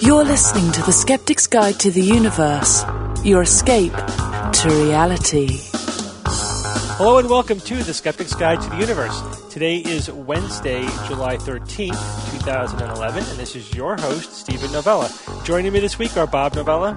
You're listening to The Skeptic's Guide to the Universe, your escape to reality. Hello and welcome to The Skeptic's Guide to the Universe. Today is Wednesday, July 13th, 2011, and this is your host, Steven Novella. Joining me this week are Bob Novella.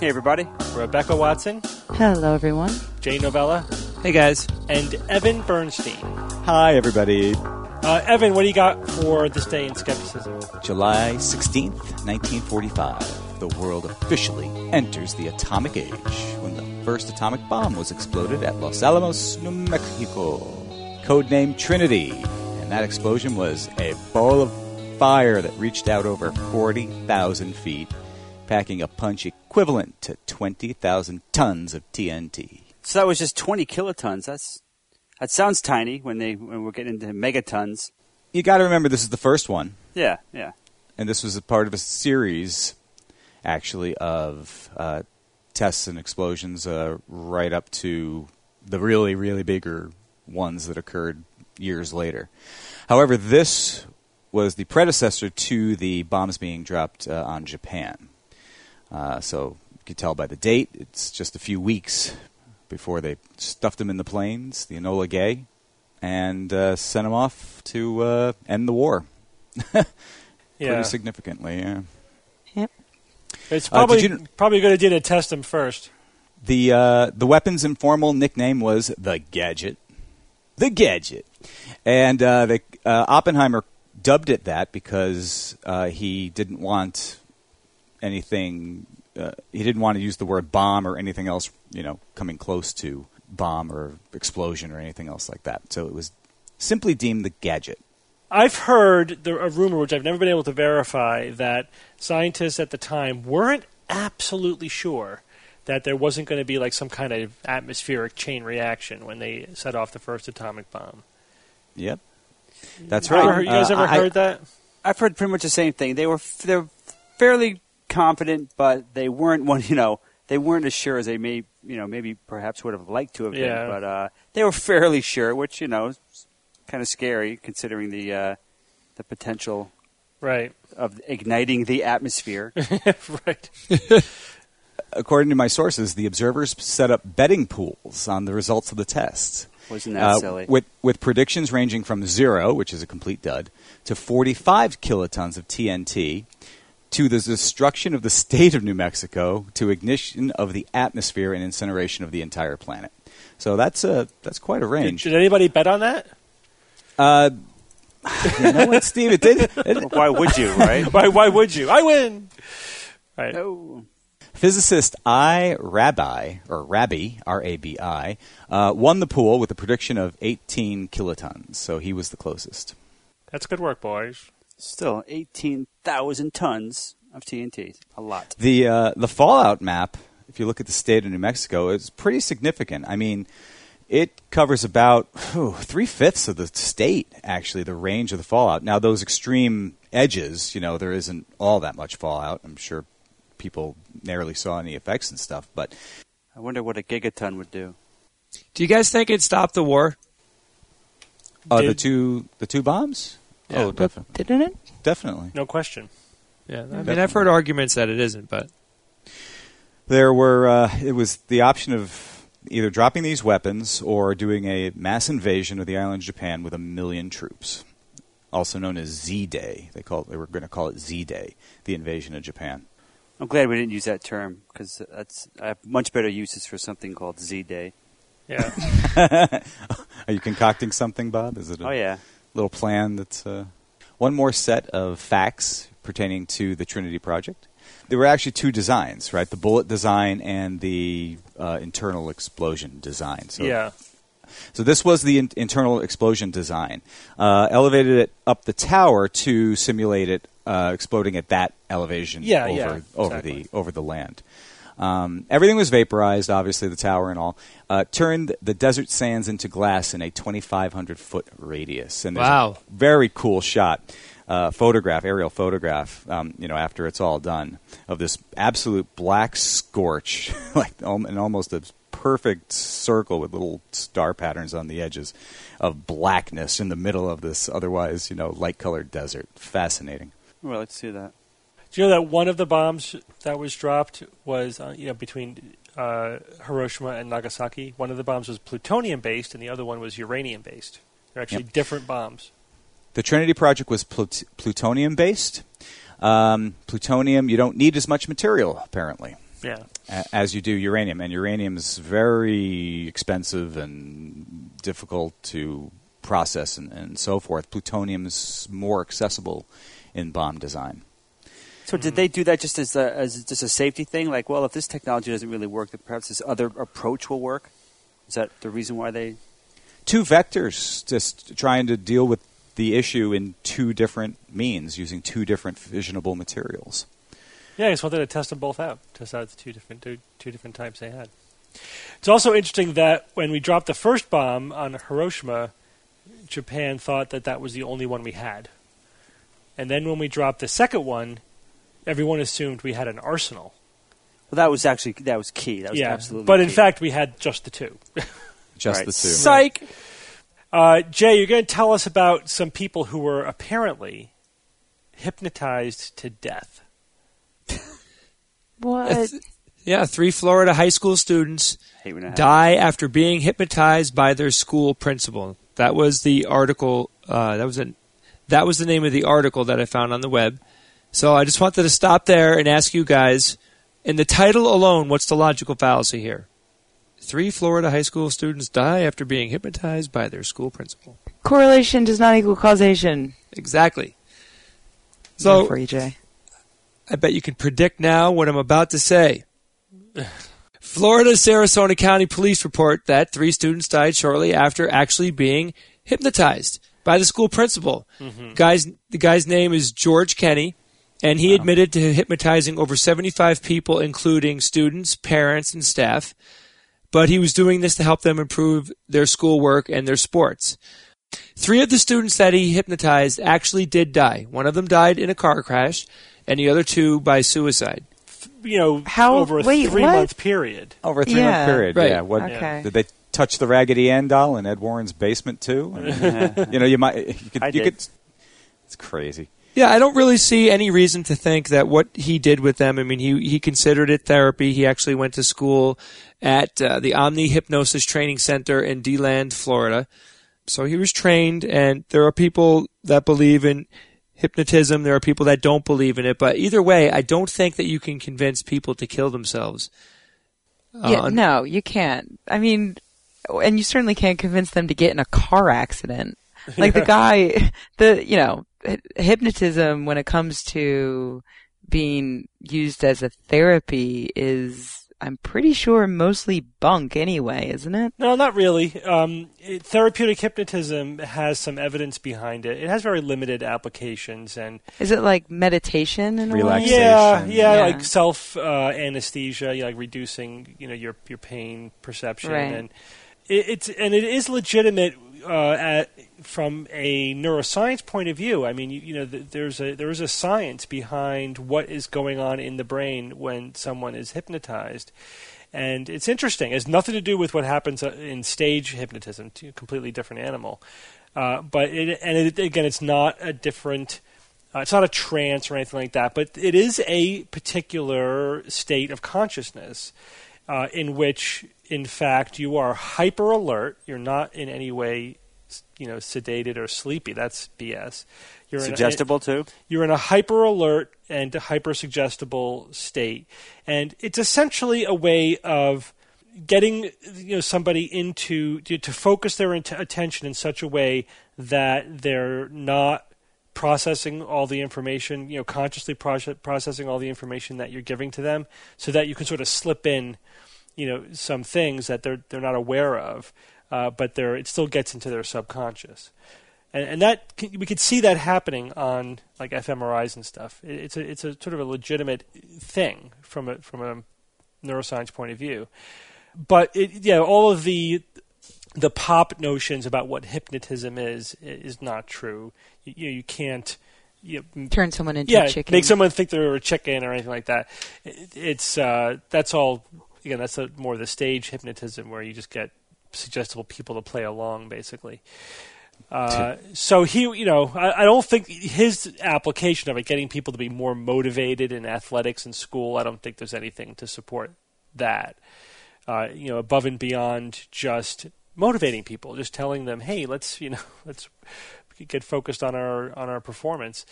Hey, everybody. Rebecca Watson. Hello, everyone. Jay Novella. Hey, guys. And Evan Bernstein. Hi, everybody. Uh, Evan, what do you got for this day in skepticism? July 16th, 1945. The world officially enters the atomic age when the first atomic bomb was exploded at Los Alamos, New Mexico. Codename Trinity. And that explosion was a ball of fire that reached out over 40,000 feet, packing a punch equivalent to 20,000 tons of TNT. So that was just 20 kilotons. That's that sounds tiny when they when we're getting into megatons. You got to remember this is the first one. Yeah, yeah. And this was a part of a series, actually, of uh, tests and explosions uh, right up to the really, really bigger ones that occurred years later. However, this was the predecessor to the bombs being dropped uh, on Japan. Uh, so you can tell by the date, it's just a few weeks before they stuffed them in the planes, the Enola Gay, and uh, sent them off to uh, end the war. Yeah. Pretty significantly, yeah. Yep. It's Uh, probably did you- probably a good idea to test them first. The uh, the weapon's informal nickname was the Gadget, the Gadget, and uh, the, uh, Oppenheimer dubbed it that because uh, he didn't want anything. Uh, he didn't want to use the word bomb or anything else, you know, coming close to bomb or explosion or anything else like that. So it was simply deemed the Gadget. I've heard the, a rumor, which I've never been able to verify, that scientists at the time weren't absolutely sure that there wasn't going to be like some kind of atmospheric chain reaction when they set off the first atomic bomb. Yep, that's right. ever you guys Uh, ever I- heard that? I've heard pretty much the same thing. They were they're fairly confident, but they weren't one. You know, they weren't as sure as they may. You know, maybe perhaps would have liked to have Yeah. been, but uh, they were fairly sure, which you know, kind of scary considering the uh, the potential Right. of igniting the atmosphere. right. according to my sources, the observers set up betting pools on the results of the test. Wasn't that Uh, silly? With, with predictions ranging from zero, which is a complete dud, to 45 kilotons of TNT, to the destruction of the state of New Mexico, to ignition of the atmosphere and incineration of the entire planet. So that's a that's quite a Did, range. did anybody bet on that? Uh, you know what, Steve? It did. it- Why would you, right? Why? Why would you? I win. Right. no. Physicist I. Rabbi, or Rabi, R A B I, uh, won the pool with a prediction of 18 kilotons. So he was the closest. That's good work, boys. Still, 18,000 tons of TNT. A lot. The uh, the fallout map, if you look at the state of New Mexico, is pretty significant. I mean, it covers about three fifths of the state. Actually, the range of the fallout. Now, those extreme edges, you know, there isn't all that much fallout. I'm sure people narrowly saw any effects and stuff, but I wonder what a gigaton would do. Do you guys think it stopped the war? uh, the two the two bombs. Yeah. oh, defi- Didn't it? definitely. No question. Yeah, I mean, Definitely. I've heard arguments that it isn't, but There were. Uh, it was the option of either dropping these weapons or doing a mass invasion of the island of Japan with a million troops, also known as Z Day. They call they were going to call it Z Day, the invasion of Japan. I'm glad we didn't use that term because that's I have much better uses for something called Z Day. Yeah. Are you concocting something, Bob? Is it a Oh yeah, little plan that's uh, one more set of facts pertaining to the Trinity project? There were actually two designs, right? The bullet design and the uh, internal explosion design. So yeah. So this was the in- internal explosion design. Uh, elevated it up the tower to simulate it uh, exploding at that elevation Yeah, over yeah, over exactly. the over the land. Um, everything was vaporized, obviously the tower and all. Uh, turned the desert sands into glass in a 2,500 foot radius. And there's a Wow. very cool shot, uh, photograph, aerial photograph. Um, you know, after it's all done, of this absolute black scorch, like al- and almost a perfect circle with little star patterns on the edges of blackness in the middle of this otherwise, you know, light colored desert. Fascinating. Well, let's see that. Do you know that one of the bombs that was dropped was uh, you know between uh, Hiroshima and Nagasaki? One of the bombs was plutonium based, and the other one was uranium based. They're actually Yep. different bombs. The Trinity project was plut- plutonium based. Um, plutonium, you don't need as much material apparently Yeah. a- as you do uranium, and uranium is very expensive and difficult to process and, and so forth. Plutonium is more accessible in bomb design. So did mm-hmm. they do that just as a, as just a safety thing? Like, well, if this technology doesn't really work, then perhaps this other approach will work. Is that the reason why they? Two vectors, just trying to deal with the issue in two different means, using two different fissionable materials. Yeah, I just wanted to test them both out. Test out the two different two, two different types they had. It's also interesting that when we dropped the first bomb on Hiroshima, Japan thought that that was the only one we had, and then when we dropped the second one, everyone assumed we had an arsenal. Well, that was actually that was key. That was yeah, absolutely. but in key. fact, we had just the two. Just Right. the two. Psych. Uh, Jay, you're going to tell us about some people who were apparently hypnotized to death. What? Yeah, three Florida high school students hate when it happens. die after being hypnotized by their school principal. That was the article. Uh, that was a, that was the name of the article that I found on the web. So I just wanted to stop there and ask you guys, in the title alone, what's the logical fallacy here? Three Florida high school students die after being hypnotized by their school principal. Correlation does not equal causation. Exactly. So for you, Jay. I bet you can predict now what I'm about to say. Florida Sarasota County Police report that three students died shortly after actually being hypnotized by the school principal. Mm-hmm. Guys, the guy's name is George Kenney, and he admitted to hypnotizing over 75 people, including students, parents, and staff. But he was doing this to help them improve their schoolwork and their sports. Three of the students that he hypnotized actually did die. One of them died in a car crash, and the other two by suicide. You know, How- over a wait, three what? month period. Over a three Yeah. month period, Right. yeah. What, Okay. Did they touch the Raggedy Ann doll in Ed Warren's basement too? I mean, you know, you might. You could. I you did. could. It's crazy. Yeah, I don't really see any reason to think that what he did with them. I mean, he he considered it therapy. He actually went to school at uh, the Omni Hypnosis Training Center in DeLand, Florida. So he was trained, and there are people that believe in hypnotism. There are people that don't believe in it. But either way, I don't think that you can convince people to kill themselves. Uh, yeah, no, you can't. I mean, and you certainly can't convince them to get in a car accident. Like the guy, the you know, hypnotism when it comes to being used as a therapy is, I'm pretty sure, mostly bunk anyway, isn't it? No, not really. Um, it, therapeutic hypnotism has some evidence behind it. It has very limited applications, and Is it like meditation and? Relaxation. yeah, yeah, Yeah. like self uh, anesthesia, you know, like reducing, you know, your your pain perception, Right. and it, it's and it is legitimate uh, at, from a neuroscience point of view. I mean, you, you know, th- there's a there is a science behind what is going on in the brain when someone is hypnotized. And it's interesting. It has nothing to do with what happens uh, in stage hypnotism, a completely different animal. Uh, but it, and it, again, it's not a different. Uh, it's not a trance or anything like that, but it is a particular state of consciousness uh, in which, in fact, you are hyper alert. You're not in any way, you know, sedated or sleepy. That's BS. You're in a- Suggestible too. you're in a hyper alert and hyper suggestible state and it's essentially a way of getting you know somebody into to, to focus their int- attention in such a way that they're not processing all the information you know consciously proce- processing all the information that you're giving to them so that you can sort of slip in you know some things that they're they're not aware of uh, but they're it still gets into their subconscious and, and that we could see that happening on like fMRIs and stuff. It, it's a it's a sort of a legitimate thing from a from a neuroscience point of view. But it, yeah, all of the the pop notions about what hypnotism is is not true. You, you, know, you can't. You know, Turn someone into yeah, a chicken. make someone think they're a chicken or anything like that. It, it's uh, that's all. Again, that's a, more the stage hypnotism where you just get suggestible people to play along, basically. Uh, so he, you know, I, I don't think his application of it, getting people to be more motivated in athletics and school, I don't think there's anything to support that. Uh, you know, above and beyond just motivating people, just telling them, hey, let's, you know, let's get focused on our on our performance.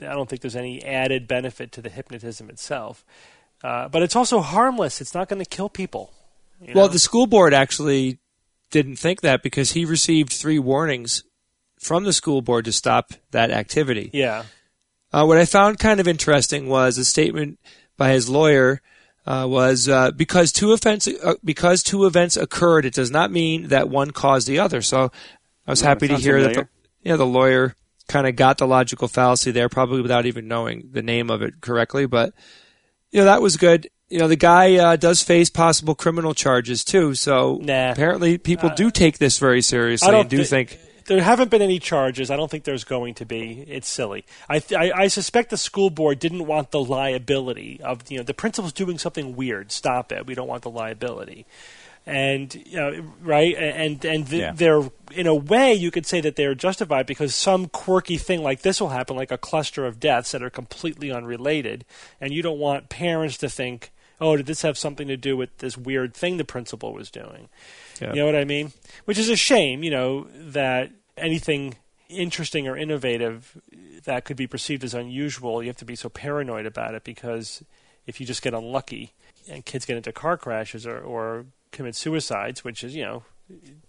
I don't think there's any added benefit to the hypnotism itself. Uh, but it's also harmless. It's not going to kill people. you Well, know? the school board actually didn't think that because he received three warnings from the school board to stop that activity. yeah, Uh, what I found kind of interesting was a statement by his lawyer uh, was uh, because two events uh, because two events occurred, it does not mean that one caused the other. So I was Yeah, happy to sounds hear that familiar. yeah the lawyer kind of got the logical fallacy there, probably without even knowing the name of it correctly. But you know that was good. You know the guy uh, does face possible criminal charges too. So Nah. apparently people do take this very seriously I don't and do thi- think. there haven't been any charges. I don't think there's going to be. It's silly. I, th- I I suspect the school board didn't want the liability of you know the principal's doing something weird. Stop it. We don't want the liability. And you know, right, and and th- Yeah. they're in a way you could say that they're justified because some quirky thing like this will happen, like a cluster of deaths that are completely unrelated, and you don't want parents to think, oh, did this have something to do with this weird thing the principal was doing? Yeah. You know what I mean? Which is a shame, you know, that anything interesting or innovative that could be perceived as unusual, you have to be so paranoid about it because if you just get unlucky and kids get into car crashes or, or commit suicides, which is, you know,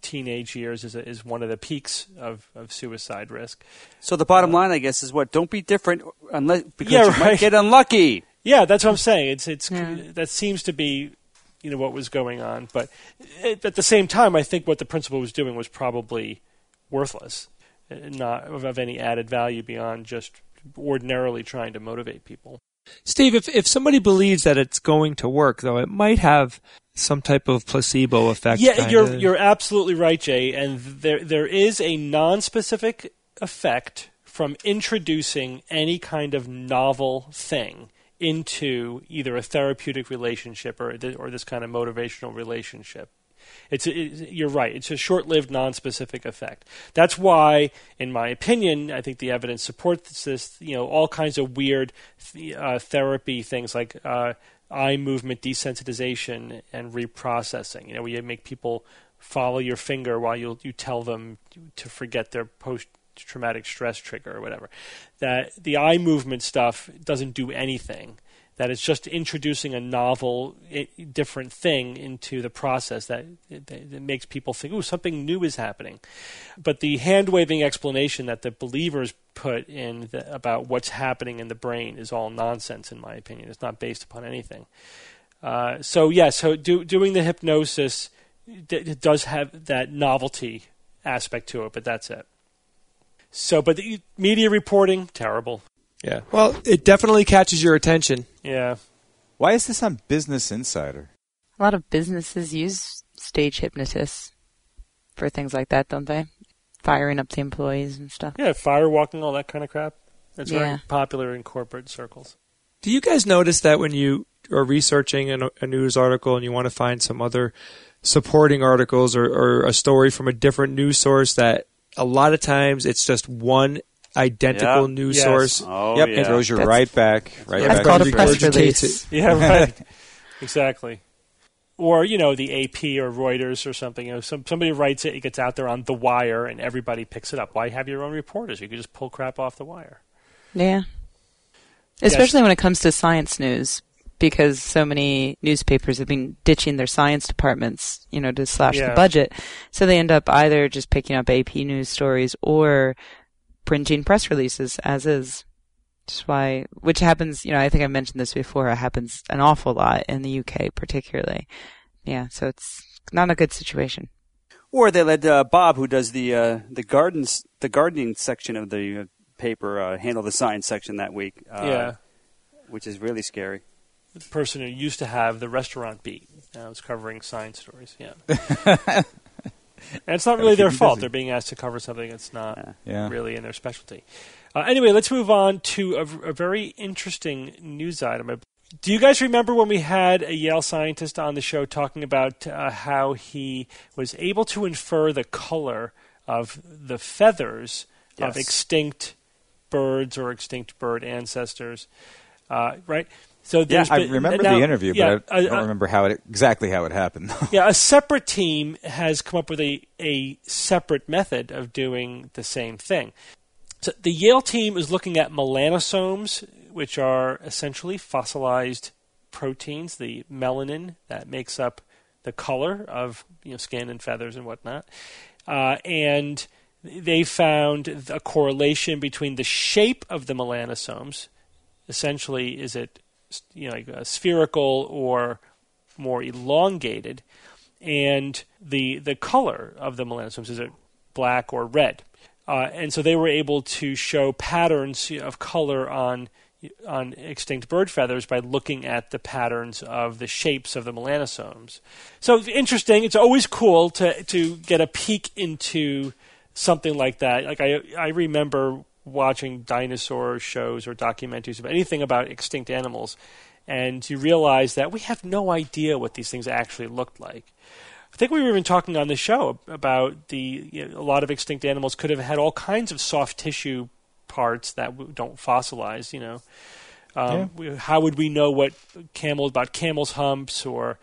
teenage years is, a, is one of the peaks of, of suicide risk. So the bottom line, I guess, is what? Don't be different unless because Yeah, you right. might get unlucky. Yeah, that's what I'm saying. It's it's Yeah. that seems to be you know what was going on, but it, at the same time, I think what the principal was doing was probably worthless, uh, not of, of any added value beyond just ordinarily trying to motivate people. Steve, if if somebody believes that it's going to work, though, it might have some type of placebo effect. Yeah, kinda. you're you're absolutely right, Jay. And there there is a non-specific effect from introducing any kind of novel thing into either a therapeutic relationship or or this kind of motivational relationship. It's, it, you're right. It's a short-lived, non-specific effect. That's why, in my opinion, I think the evidence supports this. You know, all kinds of weird th- uh, therapy things like uh, eye movement desensitization and reprocessing. You know, where you make people follow your finger while you you tell them to forget their post traumatic stress trigger or whatever. That the eye movement stuff doesn't do anything. That it's just introducing a novel, i- different thing into the process that, that, that makes people think, oh, something new is happening." But the hand waving explanation that the believers put in the, about what's happening in the brain is all nonsense, in my opinion. It's not based upon anything. Uh, so yeah, so do, doing the hypnosis d- it does have that novelty aspect to it, but that's it. So, but the media reporting terrible. Yeah. Well, it definitely catches your attention. Yeah, Why is this on Business Insider? A lot of businesses use stage hypnotists for things like that, don't they? Firing up the employees and stuff. yeah, firewalking, all that kind of crap. It's Yeah. very popular in corporate circles. Do you guys notice that when you are researching a, a news article and you want to find some other supporting articles or, or a story from a different news source, that a lot of times it's just one identical Yeah. news Yes. source? Oh, yep, yeah. it throws you That's- right back, right Yeah, That's back. called a press release. Yeah, right. exactly. Or you know the AP or Reuters or something. You know, some somebody writes it, it gets out there on the wire, and everybody picks it up. Why have your own reporters? You could just pull crap off the wire. Yeah. Especially when it comes to science news, because so many newspapers have been ditching their science departments, you know, to slash Yeah. the budget. So they end up either just picking up AP news stories or printing press releases as is. That's why, which happens, you know, I think I mentioned this before, it happens an awful lot in the UK particularly. Yeah, so it's not a good situation. Or they let uh, Bob, who does the uh, the gardens the gardening section of the uh, paper, uh, handle the science section that week. Uh, yeah, which is really scary. the person who used to have the restaurant beat now is covering science stories. Yeah, and it's not really their fault. busy. They're being asked to cover something that's not Yeah. Yeah. really in their specialty. Uh, anyway, let's move on to a, a very interesting news item. Do you guys remember when we had a Yale scientist on the show talking about uh, how he was able to infer the color of the feathers of extinct birds or extinct bird ancestors, uh, right? So Yeah, I been- remember now- the interview, yeah, but I, I don't uh, remember how it exactly how it happened. yeah, a separate team has come up with a, a separate method of doing the same thing. So the Yale team is looking at melanosomes, which are essentially fossilized proteins, the melanin that makes up the color of you know skin and feathers and whatnot, uh, and they found a correlation between the shape of the melanosomes. Essentially, is it you know spherical or more elongated, and the the color of the melanosomes is it black or red, uh, and so they were able to show patterns of color on on extinct bird feathers by looking at the patterns of the shapes of the melanosomes. So interesting. It's always cool to to get a peek into something like that. Like I I remember watching dinosaur shows or documentaries about anything about extinct animals, and you realize that we have no idea what these things actually looked like. I think we were even talking on the show about the you know, a lot of extinct animals could have had all kinds of soft tissue parts that don't fossilize. You know, um, we, how would we know what camel about camels' humps or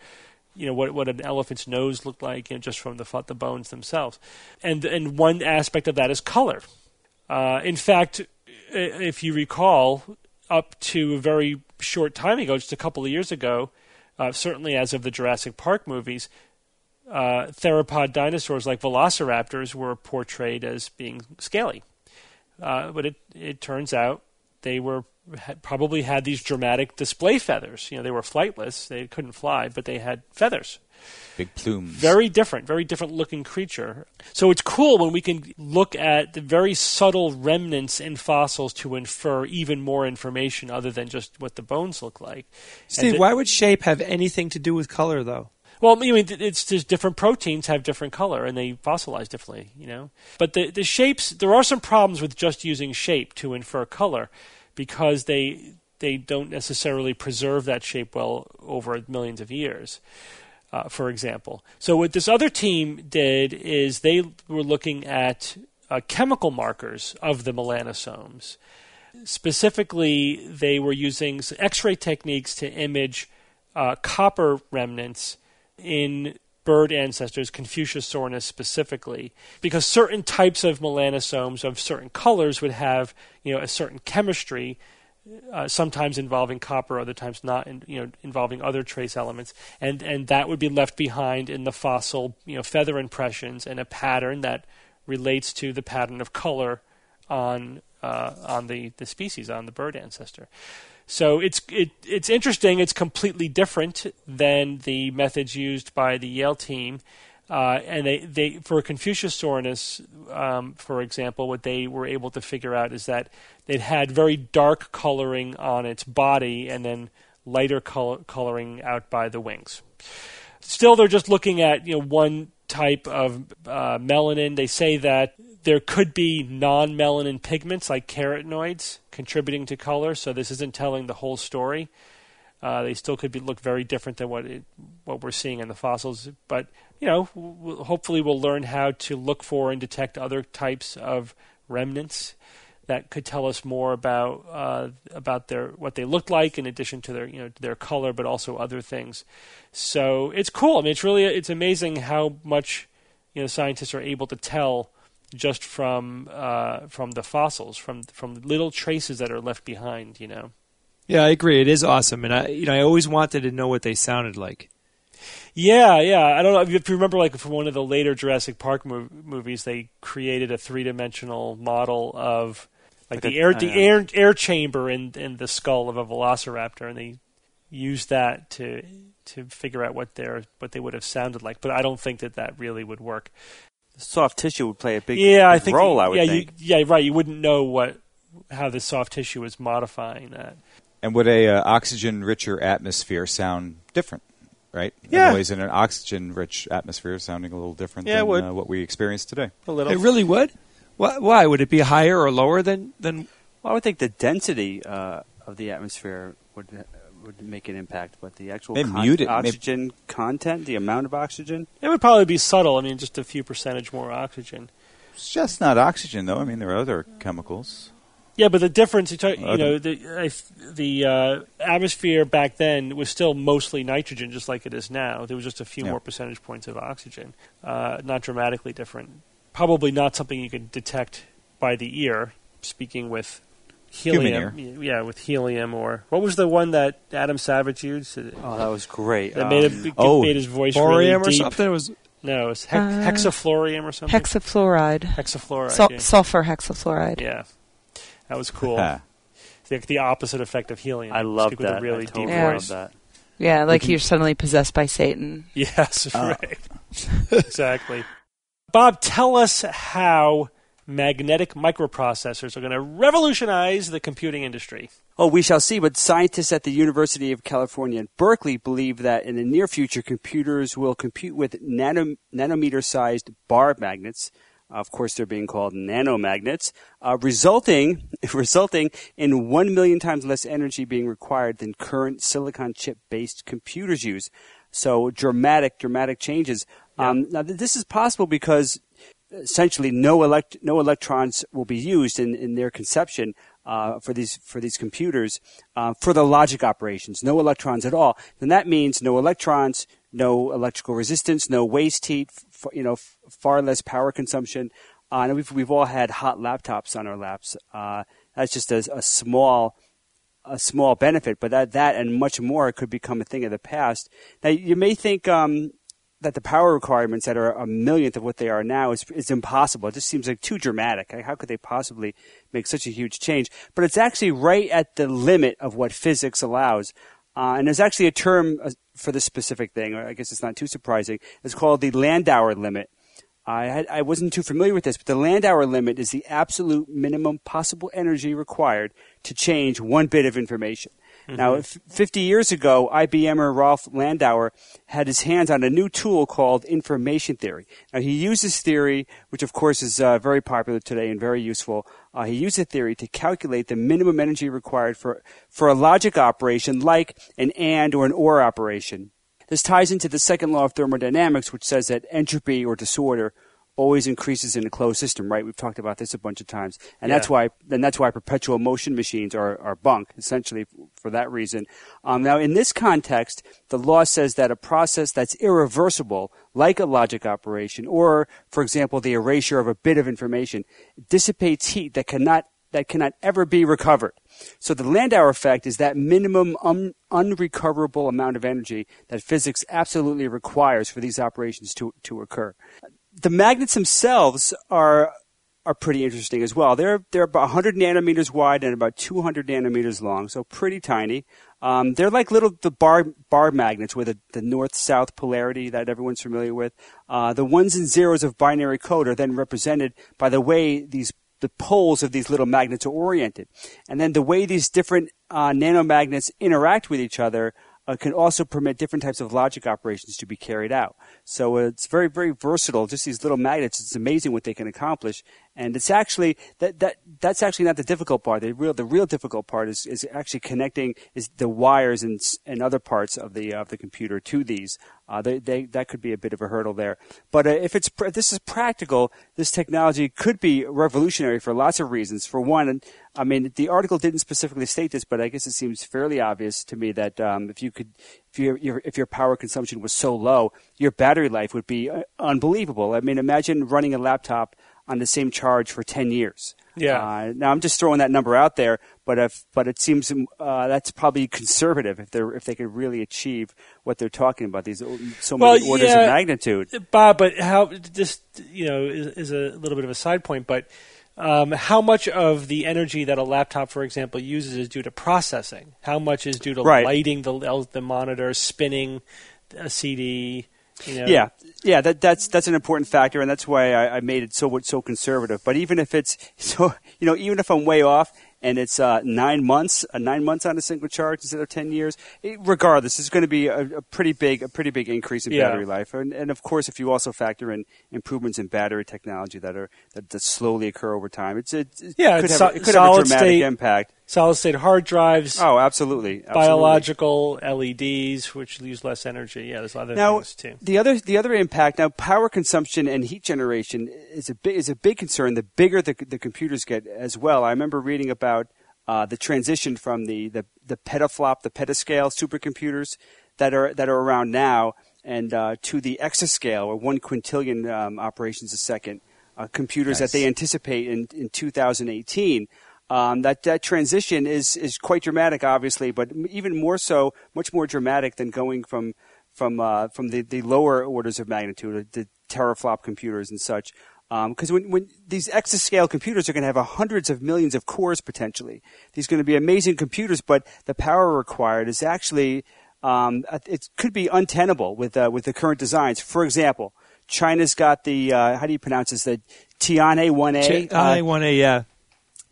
you know what what an elephant's nose looked like you know, just from the the bones themselves? And and one aspect of that is color. Uh, in fact, if you recall, up to a very short time ago, just a couple of years ago, uh, certainly as of the Jurassic Park movies, uh, theropod dinosaurs like velociraptors were portrayed as being scaly. Uh, but it it turns out they were had, probably had these dramatic display feathers. You know, they were flightless; they couldn't fly, but they had feathers. Big plumes. Very different, very different looking creature. So it's cool when we can look at the very subtle remnants in fossils to infer even more information other than just what the bones look like. Steve, the- why would shape have anything to do with color, though? well, I mean, it's just different proteins have different color and they fossilize differently, you know. But the the shapes, there are some problems with just using shape to infer color, because they they don't necessarily preserve that shape well over millions of years. Uh, for example, so what this other team did is they were looking at uh, chemical markers of the melanosomes. Specifically, they were using x ray techniques to image uh, copper remnants in bird ancestors, Confuciusornis specifically, because certain types of melanosomes of certain colors would have you know a certain chemistry, uh, sometimes involving copper, other times not, in, you know, involving other trace elements, and and that would be left behind in the fossil you know feather impressions and a pattern that relates to the pattern of color on uh, on the, the species on the bird ancestor. So it's it, it's interesting. It's completely different than the methods used by the Yale team, uh, and they, they for Confuciusornis, um, for example, what they were able to figure out is that it had very dark coloring on its body and then lighter color, coloring out by the wings. Still, they're just looking at you know one type of uh, melanin. They say that there could be non-melanin pigments like carotenoids contributing to color. So this isn't telling the whole story. Uh, they still could be look very different than what it, what we're seeing in the fossils. But you know, hopefully we'll learn how to look for and detect other types of remnants that could tell us more about uh, about their what they looked like in addition to their you know their color, but also other things. So it's cool. I mean, it's really it's amazing how much you know scientists are able to tell just from uh, from the fossils, from from little traces that are left behind. You know. Yeah, I agree. It is awesome, and I, you know, I always wanted to know what they sounded like. Yeah, yeah. I don't know if you remember, like from one of the later Jurassic Park mov- movies, they created a three-dimensional model of like, Like the a- air the know. air air chamber in in the skull of a velociraptor, and they used that to to figure out what their what they would have sounded like. But I don't think that that really would work. Soft tissue would play a big, yeah, I think role. I would yeah, think. You, yeah, right. You wouldn't know what how the soft tissue is modifying that. And would a uh, oxygen-richer atmosphere sound different? Right? Yeah. The noise in an oxygen-rich atmosphere sounding a little different Yeah, than would. uh, what we experience today. A little. It really would. Why, why would it be higher or lower than than? Well, I would think the density uh, of the atmosphere would would make an impact, but the actual Maybe mute it, maybe- oxygen content, the amount of oxygen. It would probably be subtle. I mean, just a few percentage more oxygen. It's just not oxygen, though. I mean, there are other chemicals. Yeah, but the difference, you, talk, you know, the the uh, atmosphere back then was still mostly nitrogen, just like it is now. There was just a few Yeah. more percentage points of oxygen, uh, not dramatically different. Probably not something you could detect by the ear. Speaking with Human helium, yeah, with helium, or what was the one that Adam Savage used Oh, that was great. that made, Um, it, oh, made his voice Borium really or deep? something. It was No, it's hex- Uh, hexafluorium or something. Hexafluoride. hexafluoride. Sul- yeah. sulfur hexafluoride. yeah, that was cool. Ah. the, the opposite effect of helium. I love Speak with that. A really I totally deep Yeah. voice. love that. Yeah, like you're suddenly possessed by Satan. Yes, Oh. right. exactly. Bob, tell us how magnetic microprocessors are going to revolutionize the computing industry. Oh, we shall see. But scientists at the University of California in Berkeley believe that in the near future, computers will compute with nano, nanometer-sized bar magnets. Of course, they're being called nanomagnets, uh, resulting resulting in one million times less energy being required than current silicon chip-based computers use. So dramatic, dramatic changes. Um, now, th- this is possible because essentially no elect- no electrons will be used in, in their conception uh, for these for these computers uh, for the logic operations. No electrons at all. Then that means no electrons, no electrical resistance, no waste heat. You know, far less power consumption. Uh, and we've we've all had hot laptops on our laps. Uh, that's just a, a small a small benefit, but that that and much more could become a thing of the past. Now you may think um, that the power requirements that are a millionth of what they are now is is impossible. It just seems like too dramatic. Like, How could they possibly make such a huge change? But it's actually right at the limit of what physics allows. Uh, and there's actually a term for this specific thing. I guess it's not too surprising. It's called the Landauer limit. I, had, I wasn't too familiar with this, but the Landauer limit is the absolute minimum possible energy required to change one bit of information. Now, f- 50 years ago, IBMer Ralph Landauer had his hands on a new tool called information theory. Now, he used this theory, which of course is uh, very popular today and very useful. Uh, he used the theory to calculate the minimum energy required for, for a logic operation like an AND or an OR operation. This ties into the second law of thermodynamics, which says that entropy or disorder always increases in a closed system, right? We've talked about this a bunch of times, and that's why, and that's why perpetual motion machines are, are bunk, essentially, for that reason. Um, now, in this context, the law says that a process that's irreversible, like a logic operation, or, for example, the erasure of a bit of information, dissipates heat that cannot that cannot ever be recovered. So the Landauer effect is that minimum un- unrecoverable amount of energy that physics absolutely requires for these operations to, to occur. The magnets themselves are are pretty interesting as well. They're they're about 100 nanometers wide and about 200 nanometers long, so pretty tiny. Um, they're like little the bar bar magnets with a, the north south polarity that everyone's familiar with. Uh, the ones and zeros of binary code are then represented by the way these the poles of these little magnets are oriented, and then the way these different uh, nanomagnets interact with each other uh, can also permit different types of logic operations to be carried out. So it's very, very versatile. Just these little magnets, it's amazing what they can accomplish. And it's actually that that that's actually not the difficult part. The real the real difficult part is, is actually connecting is the wires and and other parts of the of the computer to these. Uh, they, they, that could be a bit of a hurdle there. But uh, if it's if this is practical, this technology could be revolutionary for lots of reasons. For one, I mean, the article didn't specifically state this, but I guess it seems fairly obvious to me that um, if you could, if your, your if your power consumption was so low, your battery life would be uh, unbelievable. I mean, imagine running a laptop on the same charge for ten years. Yeah. Uh, now I'm just throwing that number out there, but if but it seems uh, that's probably conservative if they if they could really achieve what they're talking about these so Well, many orders yeah. of magnitude. Bob, but how just you know is, is a little bit of a side point, but um, how much of the energy that a laptop, for example, uses is due to processing? How much is due to Right. lighting the the monitor, spinning a CD? You know? Yeah, yeah, that, that's that's an important factor, and that's why I, I made it so so conservative. But even if it's so, you know, even if I'm way off and it's uh, nine months, uh, nine months on a single charge instead of ten years, it, regardless, it's going to be a, a pretty big a pretty big increase in Yeah. battery life. And, and of course, if you also factor in improvements in battery technology that are that, that slowly occur over time, it's it, it Yeah, could have, so- it could have a dramatic state- impact. Solid state hard drives, Oh, absolutely. absolutely. biological LEDs, which use less energy. Yeah, there's a lot of Now, things too. the other the other impact now, power consumption and heat generation is a big is a big concern. The bigger the the computers get as well. I remember reading about uh, the transition from the, the the petaflop, the petascale supercomputers that are that are around now, and uh, to the exascale or one quintillion um, operations a second uh, computers that they anticipate in in 2018. Um, that that transition is is quite dramatic, obviously, but even more so, much more dramatic than going from from uh, from the, the lower orders of magnitude, the teraflop computers and such. Because when, when these exascale computers are going to have hundreds of millions of cores potentially, these are going to be amazing computers, but the power required is actually um, it could be untenable with uh, with the current designs. For example, China's got the uh, how do you pronounce this? The Tianhe 1A. I uh, want a yeah.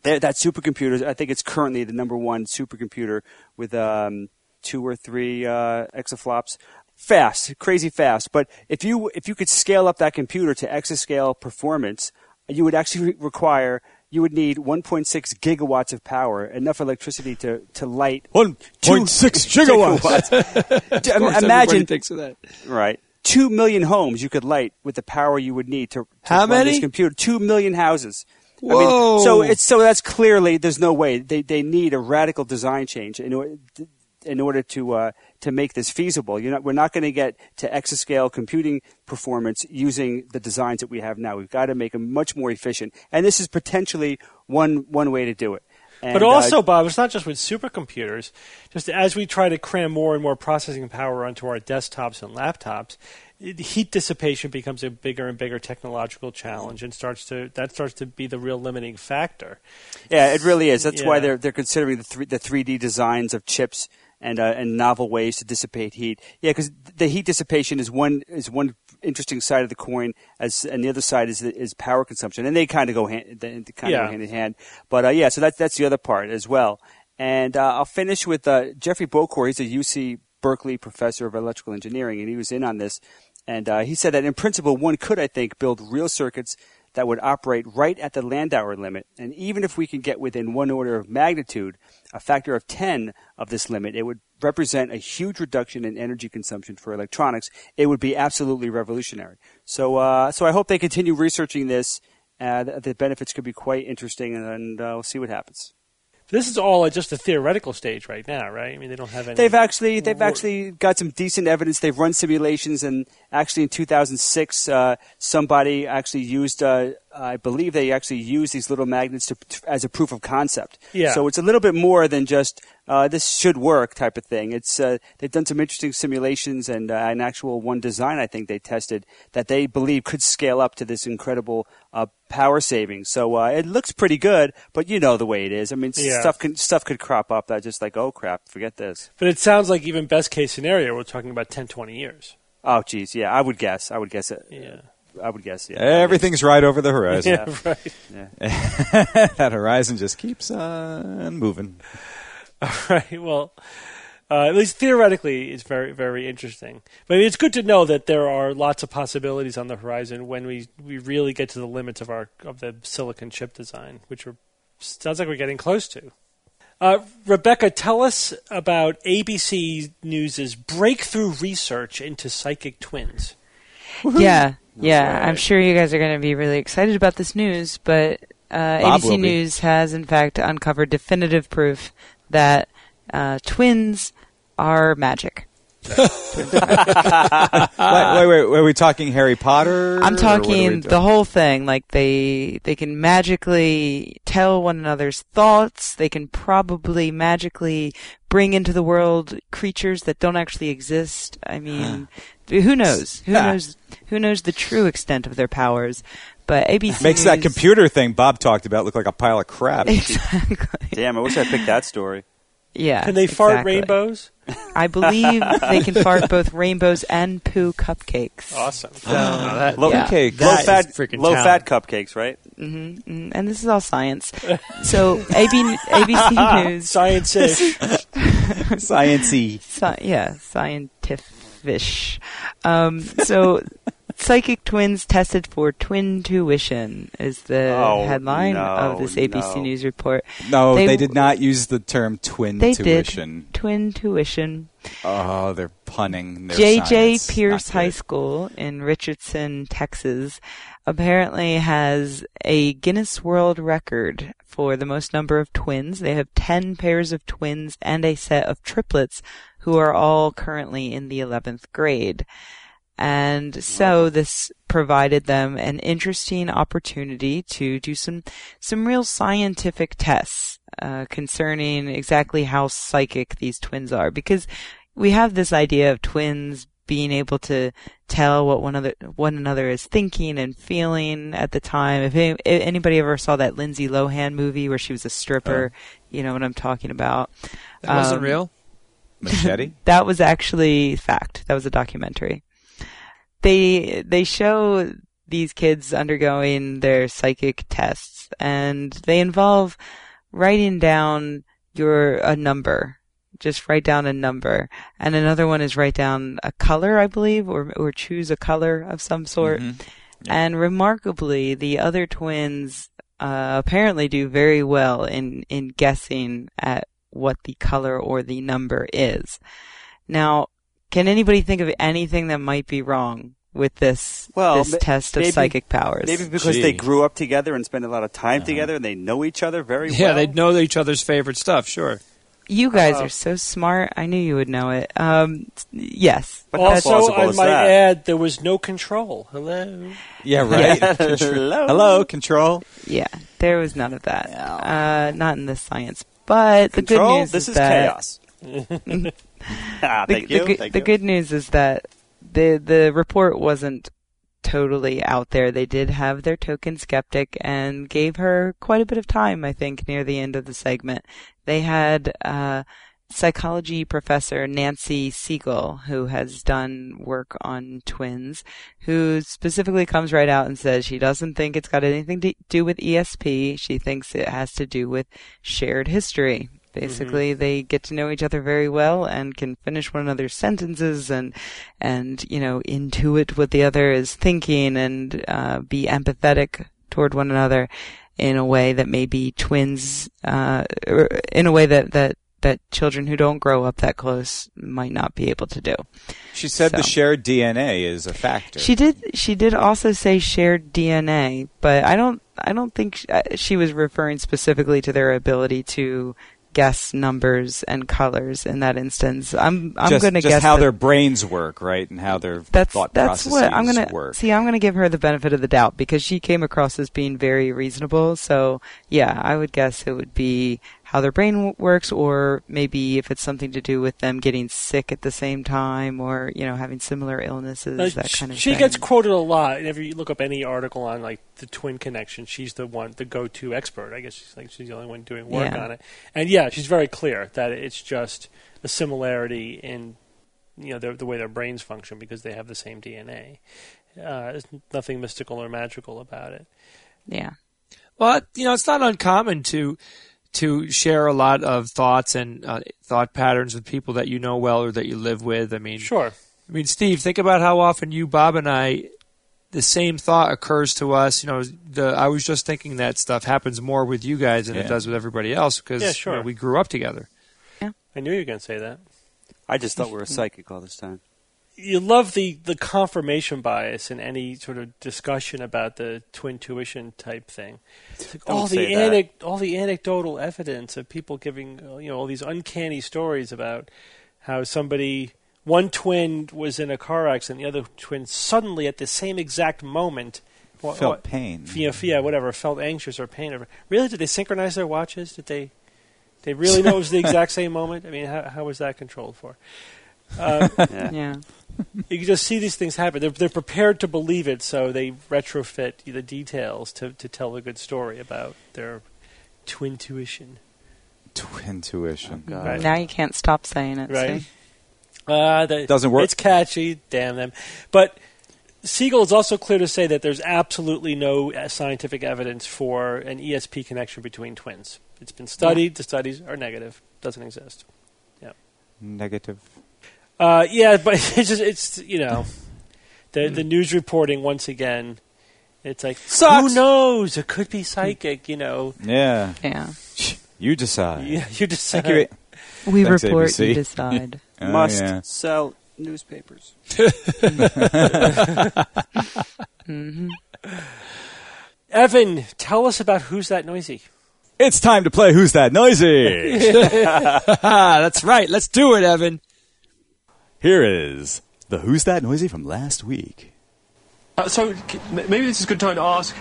That, that supercomputer, I think it's currently the number one supercomputer with um, two or three uh, exaflops. Fast, crazy fast. But if you if you could scale up that computer to exascale performance, you would actually require you would need 1.6 gigawatts of power, enough electricity to, to light One two point six gigawatts. Of course, imagine thinks of that. right two million homes you could light with the power you would need to, to How run many? this computer. Two million houses. I mean, so it's so that's clearly there's no way they they need a radical design change in order in order to uh, to make this feasible. Not, we're not going to get to exascale computing performance using the designs that we have now. We've got to make them much more efficient, and this is potentially one one way to do it. And, But uh, also, Bob, it's not just with supercomputers. Just as we try to cram more and more processing power onto our desktops and laptops, heat dissipation becomes a bigger and bigger technological challenge, and starts to that starts to be the real limiting factor. Yeah, it really is. That's why they're they're considering the three, the 3D designs of chips and uh, and novel ways to dissipate heat. Yeah, because the heat dissipation is one is one interesting side of the coin, as and the other side is is power consumption, and they kind of go hand they kind of Yeah. go hand in hand. But uh, yeah, so that's that's the other part as well. And uh, I'll finish with uh, Jeffrey Bokor. He's a UC Berkeley professor of electrical engineering, and he was in on this. And uh, he said that in principle, one could, I think, build real circuits that would operate right at the Landauer limit. And even if we can get within one order of magnitude, a factor of 10 of this limit, it would represent a huge reduction in energy consumption for electronics. It would be absolutely revolutionary. So, uh, so I hope they continue researching this. Uh, the, benefits could be quite interesting, and uh, we'll see what happens. This is all at just a theoretical stage right now, right? I mean, they don't have any. They've actually they've actually got some decent evidence. They've run simulations, and actually in 2006, uh, somebody actually used. Uh, I believe they actually used these little magnets to, as a proof of concept. Yeah. So it's a little bit more than just uh, this should work type of thing. It's uh, they've done some interesting simulations and uh, an actual one design I think they tested that they believe could scale up to this incredible uh, power saving. So uh, it looks pretty good, but you know the way it is. I mean, Yeah. stuff can stuff could crop up that just like oh crap, forget this. but it sounds like even best case scenario, we're talking about 10, 20 years. Oh, geez, yeah, I would guess. I would guess it. Yeah. I would guess. Yeah, Everything's right over the horizon. Yeah, right. that horizon just keeps on moving. right. Well, uh, at least theoretically, it's very, very interesting. But I mean, it's good to know that there are lots of possibilities on the horizon when we, we really get to the limits of our of the silicon chip design, which are, sounds like we're getting close to. Uh, Rebecca, tell us about ABC News's breakthrough research into psychic twins. Yeah, yeah. right. I'm sure you guys are going to be really excited about this news, but uh, ABC. News has in fact uncovered definitive proof that uh, twins are magic. wait, wait, wait, Are we talking Harry Potter? I'm or what are we talking the whole thing. Like they they can magically tell one another's thoughts. They can probably magically bring into the world creatures that don't actually exist. I mean, who knows? Who Yeah. knows? Who knows the true extent of their powers? But ABC Makes that computer thing Bob talked about look like a pile of crap. exactly. Damn, I wish I picked that story. Yeah. Can they fart rainbows? I believe they can fart both rainbows and poo cupcakes. Awesome. that, Low, Yeah. Cake. low fat, low talent. fat cupcakes, right? hmm hmm And this is all science. So AB, ABC News, Science-ish. Sciency. sci- yeah, scientific. Um, so Psychic twins tested for twintuition is the Oh, headline no, of this ABC no. News report. No, They they, did not use the term twin They tuition. did twintuition. Oh, they're punning their J.J. Pearce High. School in Richardson, Texas, apparently has a Guinness World Record for the most number of twins. They have 10 pairs of twins and a set of triplets who are all currently in the 11th grade. And so this provided them an interesting opportunity to do some, some real scientific tests, uh, concerning exactly how psychic these twins are. Because we have this idea of twins being able to tell what one other one another is thinking and feeling at the time. If, any, if anybody ever saw that Lindsay Lohan movie where she was a stripper, you know what I'm talking about. That wasn't Um, real. Machete? That was actually fact. That was a documentary. They they show these kids undergoing their psychic tests, and they involve writing down your a number. Just write down a number, and another one is write down a color, I believe, or or choose a color of some sort. Mhm. Yeah. And remarkably, the other twins uh, apparently do very well in in guessing at what the color or the number is. Now, can anybody think of anything that might be wrong with this Well, this ma- test of maybe- psychic powers? Maybe because they grew up together and spend a lot of time Uh-huh. together and they know each other very Yeah, well. Yeah, they know each other's favorite stuff. Sure. you guys Uh, are so smart. I knew you would know it. Um, yes. But also, I might that? add there was no control. Hello. Yeah, right. Yeah. Contr- Hello. Hello, control. Yeah, there was none of that. Yeah. Uh, not in this science. But the good news this is is that chaos. ah, the, thank the you. good- the good news is that the the report wasn't totally out there. They did have their token skeptic and gave her quite a bit of time. I think near the end of the segment, they had uh, psychology professor Nancy Segal, who has done work on twins, who specifically comes right out and says she doesn't think it's got anything to do with ESP. She thinks it has to do with shared history. Basically, they get to know each other very well and can finish one another's sentences and, and, you know, intuit what the other is thinking and, uh, be empathetic toward one another in a way that maybe twins, uh, or in a way that, that, that children who don't grow up that close might not be able to do. She said the shared DNA is a factor. She did. She did also say shared DNA, but I don't. I don't think uh, she was referring specifically to their ability to guess numbers and colors in that instance. I'm. I'm going to guess how that their brains work, right, and how their that's thought that's processes what I'm going to work. see. I'm going to give her the benefit of the doubt because she came across as being very reasonable. So yeah, I would guess it would be how their brain works, or maybe if it's something to do with them getting sick at the same time, or you know having similar illnesses, Uh, that kind of she thing. gets quoted a lot. Whenever you look up any article on like the twin connection, she's the one, the go-to expert. I guess she's like she's the only one doing work Yeah. on it. And yeah, she's very clear that it's just a similarity in you know the, the way their brains function because they have the same DNA. Uh, there's nothing mystical or magical about it. yeah. Well, you know, it's not uncommon to to share a lot of thoughts and uh, thought patterns with people that you know well or that you live with. I mean, Sure. I mean, Steve, think about how often you, Bob, and I, the same thought occurs to us. You know, the I was just thinking that stuff happens more with you guys than it does with everybody else because Yeah, sure. we grew up together. Yeah. I knew you were going to say that. I just thought we were psychic all this time. You love the, the confirmation bias in any sort of discussion about the twintuition type thing. Like all the say that. anec- all the anecdotal evidence of people giving uh, you know all these uncanny stories about how somebody one twin was in a car accident, the other twin suddenly at the same exact moment wha- Felt what- pain. yeah, yeah, whatever, felt anxious or pain. Or, really, did they synchronize their watches? Did they? They really know it was the exact same moment. I mean, how, how was that controlled for? Uh, Yeah. Yeah. you can just see these things happen. They're, they're prepared to believe it, so they retrofit the details to, to tell a good story about their twintuition. Twin tuition. Oh, God. Right. Now you can't stop saying it. Right. see? Uh, that, Doesn't work. It's catchy, damn them. But Segal is also clear to say that there's absolutely no uh, scientific evidence for an ESP connection between twins. It's been studied. The studies are negative. Doesn't exist. Yeah. Negative. Uh, yeah, but it's just it's you know the the news reporting once again. It's like Sucks. who knows? It could be psychic. You know, Yeah. Yeah. You decide. you, you decide. Thank you. We Thanks, report, ABC. you decide. Oh, Must yeah. sell newspapers. Evan, tell us about who's that noisy. It's time to play Who's That Noisy? That's right. Let's do it, Evan. Here is the Who's That Noisy from last week. Uh, so maybe this is a good time to ask: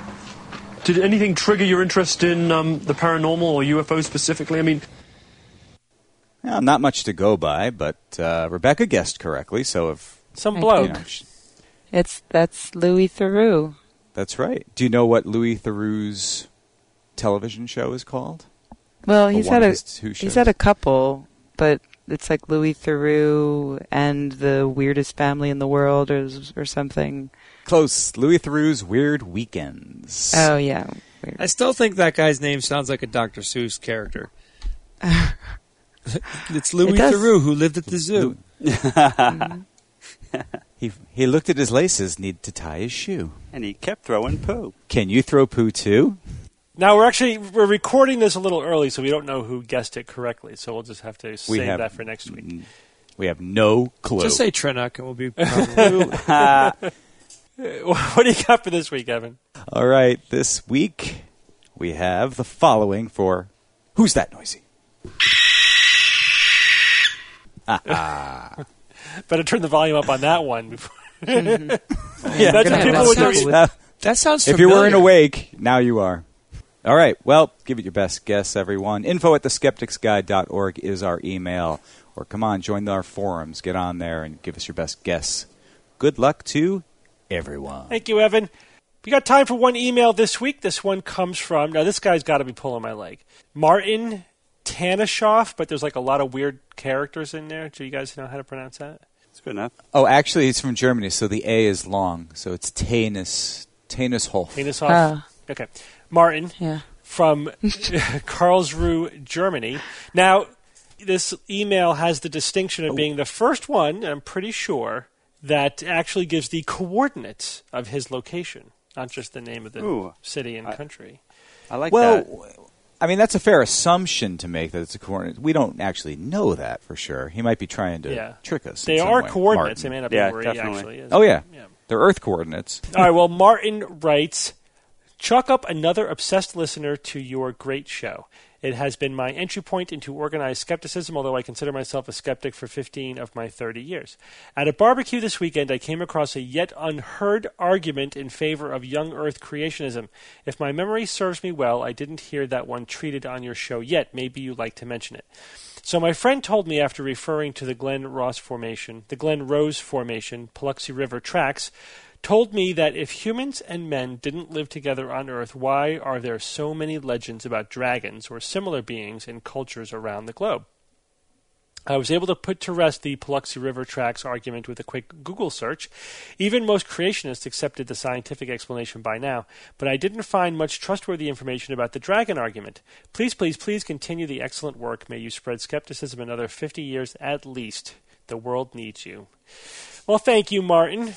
Did anything trigger your interest in um, the paranormal or UFO specifically? I mean, Well, not much to go by, but uh, Rebecca guessed correctly, so if Some Thank bloke. you know, sh- It's that's Louis Theroux. that's right. Do you know what Louis Theroux's television show is called? Well, he's had a he's had a couple, but it's like Louis Theroux and the weirdest family in the world, or or something. Close. Louis Theroux's Weird Weekends. Oh yeah, weird. I still think that guy's name sounds like a Dr. Seuss character. it's Louis It. Theroux who lived at the zoo. He he looked at his laces, need to tie his shoe. And he kept throwing poo. Can you throw poo too? Now we're actually we're recording this a little early, so we don't know who guessed it correctly. So we'll just have to save have- that for next week. We have no clue. Just say Trennock and we'll be probably what do you got for this week, Evan? All right, this week we have the following for Who's That Noisy? Better turn the volume up on that one. Before. Yeah, That's what people that would sounds do. That sounds if you weren't awake, now you are. All right, well, give it your best guess, everyone. Info at theskepticsguide.org is our email. Or come on, join our forums. Get on there and give us your best guess. Good luck to everyone. Thank you, Evan. We got time for one email this week. This one comes from now. This guy's got to be pulling my leg. Martin Tanishoff, but there's like a lot of weird characters in there. Do you guys know how to pronounce that? It's good enough. Oh, actually, he's from Germany, so the A is long. So it's Tanis, Tanishof. Tanishoff. Ah. Okay, Martin. yeah. from Karlsruhe, Germany. Now, this email has the distinction of being the first one, I'm pretty sure, that actually gives the coordinates of his location, not just the name of the Ooh. city and I- country. I like Well, that. I mean, that's a fair assumption to make that it's a coordinate. We don't actually know that for sure. He might be trying to Yeah. trick us. They in some are way. coordinates. They Martin. may not Yeah, be where definitely. he actually is. Oh, yeah. yeah. They're Earth coordinates. All right. Well, Martin writes, "Chalk up another obsessed listener to your great show. It has been my entry point into organized skepticism, although I consider myself a skeptic for 15 of my 30 years. At a barbecue this weekend, I came across a yet unheard argument in favor of young Earth creationism. If my memory serves me well, I didn't hear that one treated on your show yet. Maybe you'd like to mention it." So my friend told me after referring to the Glen Ross Formation, the Glen Rose Formation, Paluxy River tracks, told me that if humans and men didn't live together on Earth, why are there so many legends about dragons or similar beings in cultures around the globe? I was able to put to rest the Paluxy River tracks argument with a quick Google search. Even most creationists accepted the scientific explanation by now, but I didn't find much trustworthy information about the dragon argument. Please, please, please continue the excellent work. May you spread skepticism another 50 years at least. The world needs you. Well, thank you, Martin,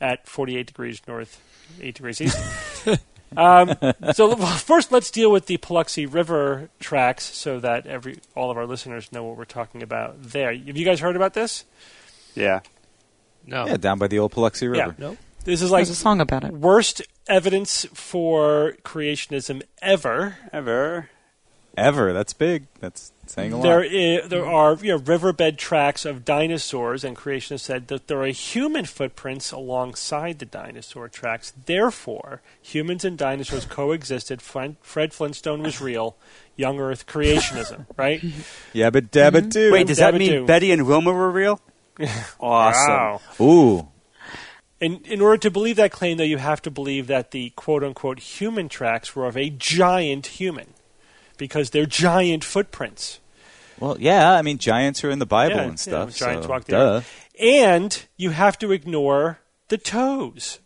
at 48 degrees north, 8 degrees east. um, so first, let's deal with the Paluxy River tracks so that every all of our listeners know what we're talking about there. Have you guys heard about this? Yeah. No. Yeah, down by the old Paluxy River. Yeah. No. This is like There's a song about it. worst evidence for creationism ever. Ever. Ever. That's big. That's saying a lot. There, there are you know, riverbed tracks of dinosaurs, and creationists said that there are human footprints alongside the dinosaur tracks. Therefore, humans and dinosaurs coexisted. Fred, Fred Flintstone was real. Young Earth creationism, right? yeah, but dabba do. Wait, does that mean Dabba-doo. Betty and Wilma were real? awesome. Wow. Ooh. In, in order to believe that claim, though, you have to believe that the quote unquote human tracks were of a giant human because they're giant footprints. Well, yeah. I mean, giants are in the Bible Yeah, and yeah, stuff. giants so, walk the duh. earth. And you have to ignore the toes.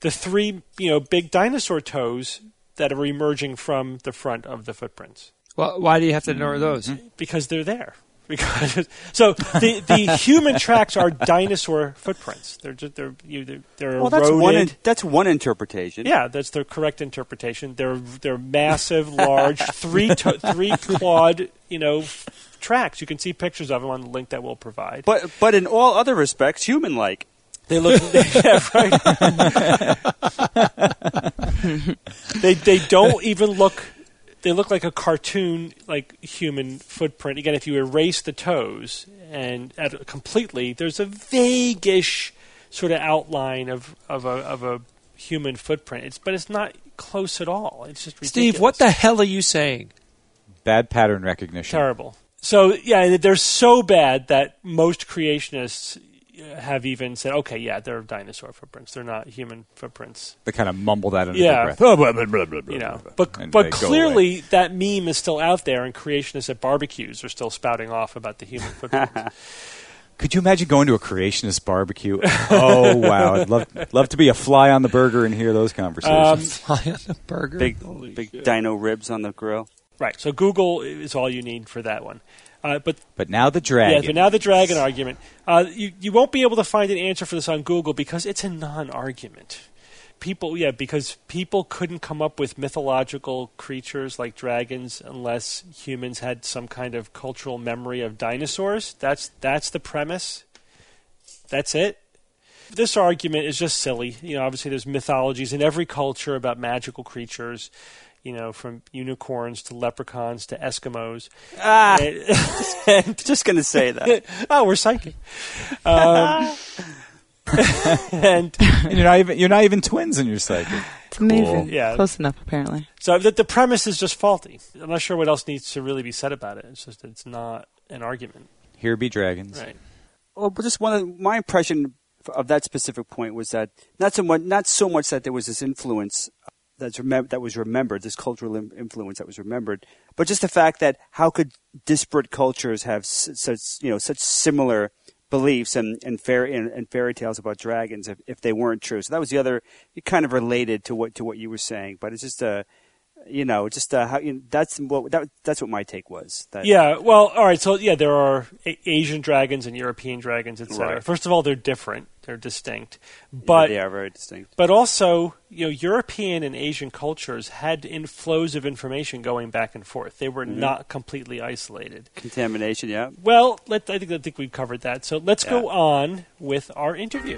The three, you know, big dinosaur toes that are emerging from the front of the footprints Well, why do you have to ignore those? because they're there. Because so the the human tracks are dinosaur footprints. They're just, they're you, they're, they're Well, that's eroded. one. In, that's one interpretation. Yeah, that's the correct interpretation. They're they're massive, large, three to, three clawed, you know, f- tracks. You can see pictures of them on the link that we'll provide. But but in all other respects, human-like. They look, yeah, right. they they don't even look. They look like a cartoon, like human footprint. Again, if you erase the toes and at, completely, there's a vaguish sort of outline of of a of a human footprint. It's but it's not close at all. It's just ridiculous. Steve, what the hell are you saying? Bad pattern recognition. terrible. So yeah, they're so bad that most creationists have even said, okay, yeah, they're dinosaur footprints. They're not human footprints. They kind of mumble that under Yeah. their breath. Blah, blah, blah, blah, blah, You know, but but clearly that meme is still out there, and creationists at barbecues are still spouting off about the human footprints. Could you imagine going to a creationist barbecue? oh wow, I'd love love to be a fly on the burger and hear those conversations. Um, fly on the burger. Big big dino ribs on the grill. right. So Google is all you need for that one. Uh, but but now the dragon. Yeah, but now the dragon argument. Uh, you you won't be able to find an answer for this on Google because it's a non-argument. People, yeah, because people couldn't come up with mythological creatures like dragons unless humans had some kind of cultural memory of dinosaurs. That's that's the premise. That's it. This argument is just silly. You know, obviously there's mythologies in every culture about magical creatures. You know, from unicorns to leprechauns to Eskimos. Ah, And- just gonna say that. oh, we're psychic. Um, and And you're not even you're not even twins in your psychic. It's amazing. Yeah. Close enough, apparently. so the, the premise is just faulty. I'm not sure what else needs to really be said about it. It's just it's not an argument, Here be dragons. right? Well, but just one of my impression of that specific point was that not so much, not so much that there was this influence that's remem- that was remembered, this cultural im- influence that was remembered, but just the fact that how could disparate cultures have such you know such similar beliefs and and, fair, and, and fairy tales about dragons if, if they weren't true. So that was the other kind of related to what to what you were saying, but it's just a you know just uh, how you know, that's what that, that's what my take was. That, Yeah. Well, all right. So yeah, there are a- Asian dragons and European dragons, etc. Right. First of all, they're different. They're distinct, but they are very distinct. but also you know European and Asian cultures had in flows of information going back and forth. They were not completely isolated. Contamination, yeah. Well, let, I think I think we've covered that. So let's go on with our interview.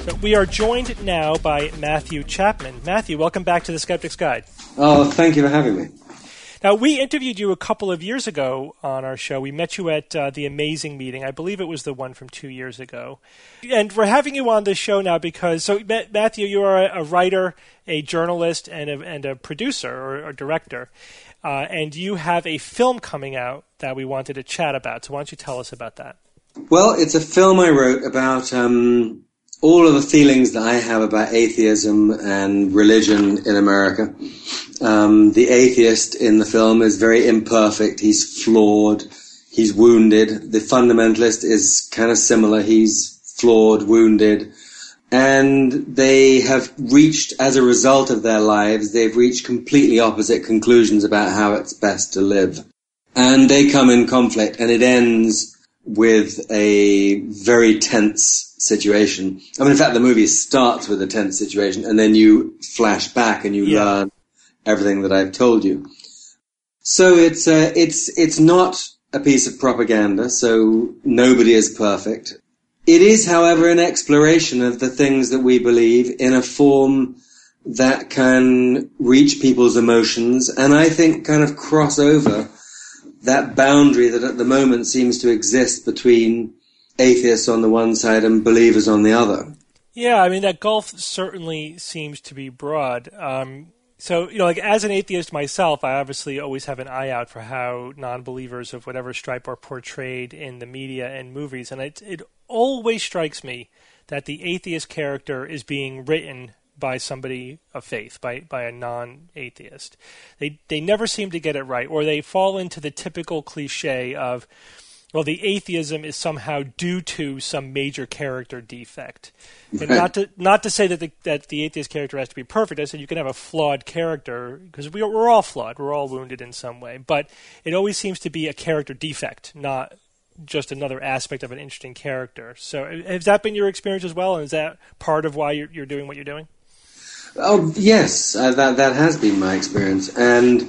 So we are joined now by Matthew Chapman. Matthew, welcome back to the Skeptic's Guide. Oh, thank you for having me. Now, we interviewed you a couple of years ago on our show. We met you at uh, the Amazing Meeting. I believe it was the one from two years ago. And we're having you on this show now because, so Matthew, you are a, a writer, a journalist, and a, and a producer or, or director. Uh, and you have a film coming out that we wanted to chat about. So why don't you tell us about that? Well, it's a film I wrote about um, all of the feelings that I have about atheism and religion in America. Um, the atheist in the film is very imperfect. He's flawed. He's wounded. The fundamentalist is kind of similar. He's flawed, wounded. And they have reached, as a result of their lives, they've reached completely opposite conclusions about how it's best to live. And they come in conflict, and it ends with a very tense situation. I mean, in fact, the movie starts with a tense situation, and then you flash back and you Yeah. learn everything that I've told you. So it's uh, it's it's not a piece of propaganda. So nobody is perfect. It is, however, an exploration of the things that we believe in a form that can reach people's emotions, and I think kind of cross over that boundary that at the moment seems to exist between atheists on the one side and believers on the other. Yeah, I mean that gulf certainly seems to be broad. Um, so you know, like as an atheist myself, I obviously always have an eye out for how non-believers of whatever stripe are portrayed in the media and movies, and it it always strikes me that the atheist character is being written by somebody of faith, by by a non-atheist. They they never seem to get it right, or they fall into the typical cliche of well, the atheism is somehow due to some major character defect. And not to not to say that the that the atheist character has to be perfect. I said you can have a flawed character because we, we're all flawed. We're all wounded in some way. But it always seems to be a character defect, not just another aspect of an interesting character. So uh, has that been your experience as well? And is that part of why you're, you're doing what you're doing? Oh yes, uh, that that has been my experience, and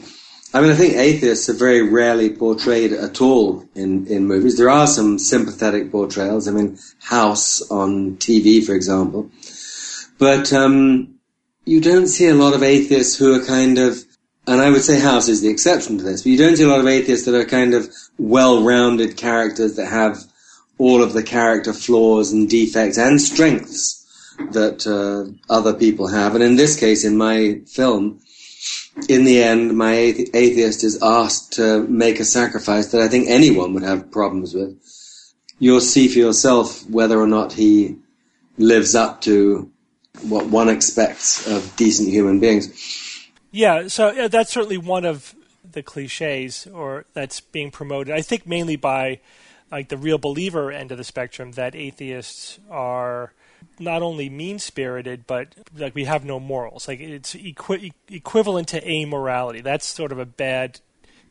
I mean I think atheists are very rarely portrayed at all in in movies. There are some sympathetic portrayals. I mean House on TV, for example, but um, you don't see a lot of atheists who are kind of. And I would say House is the exception to this, but you don't see a lot of atheists that are kind of well-rounded characters that have all of the character flaws and defects and strengths that uh, other people have. And in this case, in my film, in the end, my athe- atheist is asked to make a sacrifice that I think anyone would have problems with. You'll see for yourself whether or not he lives up to what one expects of decent human beings. Yeah, so that's certainly one of the cliches or that's being promoted. I think mainly by like the real believer end of the spectrum that atheists are not only mean-spirited but like we have no morals. Like it's equi- equivalent to amorality. That's sort of a bad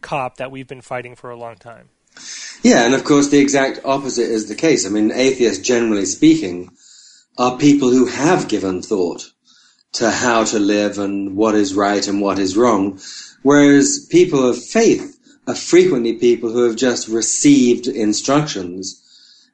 cop that we've been fighting for a long time. Yeah, and of course, the exact opposite is the case. I mean, atheists, generally speaking, are people who have given thought to how to live and what is right and what is wrong, whereas people of faith are frequently people who have just received instructions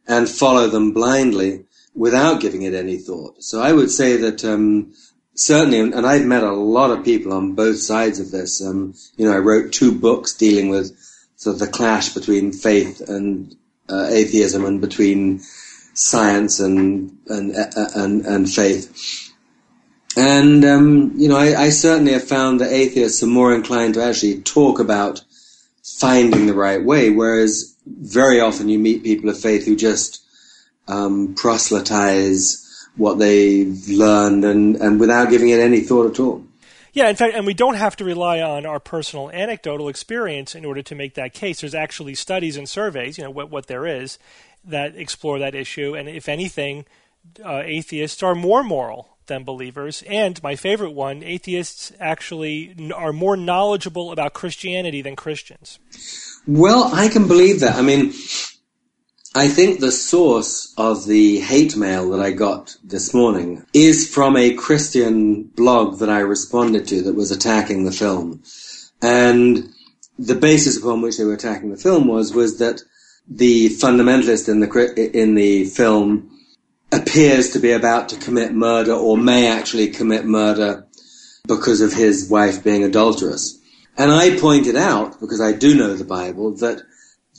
and follow them blindly without giving it any thought. So I would say that um, certainly, and I've met a lot of people on both sides of this. Um, you know, I wrote two books dealing with sort of the clash between faith and uh, atheism and between science and and uh, and, and faith. And um, you know, I, I certainly have found that atheists are more inclined to actually talk about finding the right way, whereas very often you meet people of faith who just um, proselytize what they've learned and, and without giving it any thought at all. Yeah, in fact, and we don't have to rely on our personal anecdotal experience in order to make that case. There's actually studies and surveys, you know, what, what there is, that explore that issue. And if anything, uh, atheists are more moral than believers. And my favorite one, atheists actually are more knowledgeable about Christianity than Christians. Well, I can believe that. I mean, I think the source of the hate mail that I got this morning is from a Christian blog that I responded to that was attacking the film. And the basis upon which they were attacking the film was, was that the fundamentalist in the, in the film appears to be about to commit murder or may actually commit murder because of his wife being adulterous. And I pointed out, because I do know the Bible, that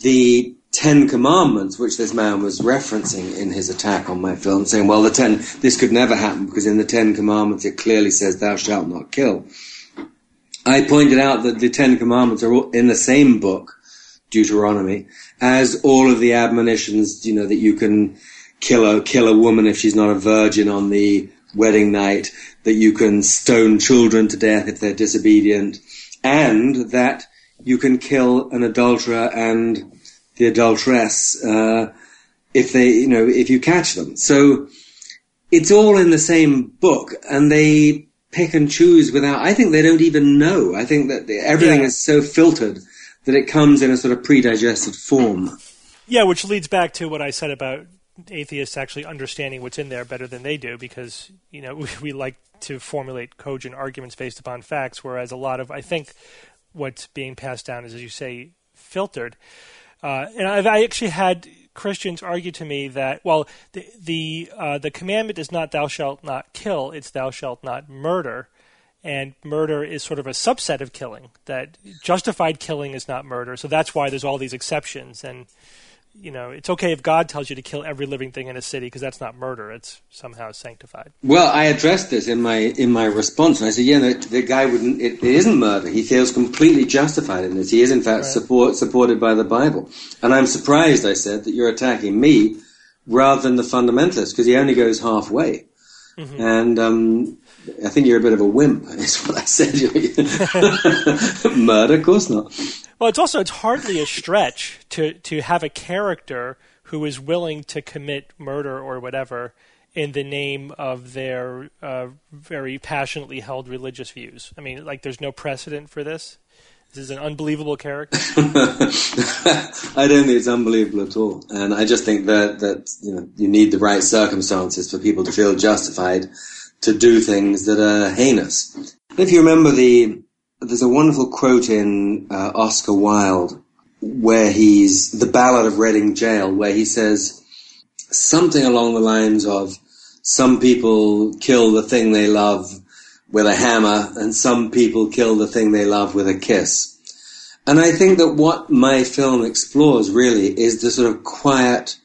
the Ten Commandments, which this man was referencing in his attack on my film, saying, well, the ten, this could never happen because in the Ten Commandments it clearly says, thou shalt not kill. I pointed out that the Ten Commandments are in the same book, Deuteronomy, as all of the admonitions, you know, that you can kill a, kill a woman if she's not a virgin on the wedding night, that you can stone children to death if they're disobedient, and that you can kill an adulterer and the adulteress uh, if they, you know, if you catch them. So it's all in the same book, and they pick and choose without. I think they don't even know. I think that everything Yeah. is so filtered that it comes in a sort of pre-digested form. Yeah, which leads back to what I said about atheists actually understanding what's in there better than they do because, you know, we, we like to formulate cogent arguments based upon facts, whereas a lot of, I think, what's being passed down is, as you say, filtered. Uh, and I've I actually had Christians argue to me that, well, the the, uh, the commandment is not "thou shalt not kill"; it's "thou shalt not murder." And murder is sort of a subset of killing. That justified killing is not murder, so that's why there's all these exceptions. And you know, it's okay if God tells you to kill every living thing in a city because that's not murder; it's somehow sanctified. Well, I addressed this in my in my response, I said, "Yeah, no, the guy wouldn't. It, it isn't murder. He feels completely justified in this. He is, in fact, support supported by the Bible." And I'm surprised, I said, that you're attacking me rather than the fundamentalists because he only goes halfway. And um, I think you're a bit of a wimp. Is what I said. murder, of course not. Well, it's also it's hardly a stretch to to have a character who is willing to commit murder or whatever in the name of their uh, very passionately held religious views. I mean, like there's no precedent for this. This is an unbelievable character. I don't think it's unbelievable at all, and I just think that that you know you need the right circumstances for people to feel justified to do things that are heinous. If you remember the, there's a wonderful quote in uh, Oscar Wilde where he's the Ballad of Reading Gaol, where he says something along the lines of some people kill the thing they love with a hammer and some people kill the thing they love with a kiss. And I think that what my film explores really is the sort of quiet,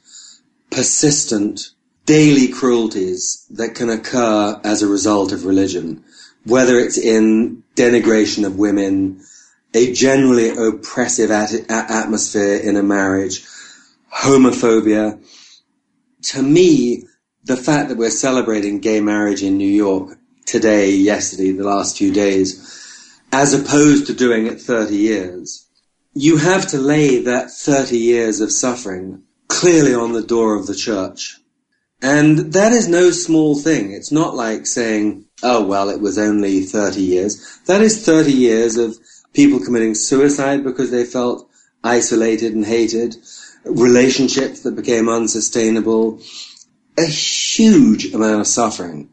persistent, daily cruelties that can occur as a result of religion, whether it's in denigration of women, a generally oppressive at- atmosphere in a marriage, homophobia. To me, the fact that we're celebrating gay marriage in New York today, yesterday, the last few days, as opposed to doing it 30 years, you have to lay that 30 years of suffering clearly on the door of the church. And that is no small thing. It's not like saying, oh, well, it was only 30 years. That is 30 years of people committing suicide because they felt isolated and hated, relationships that became unsustainable, a huge amount of suffering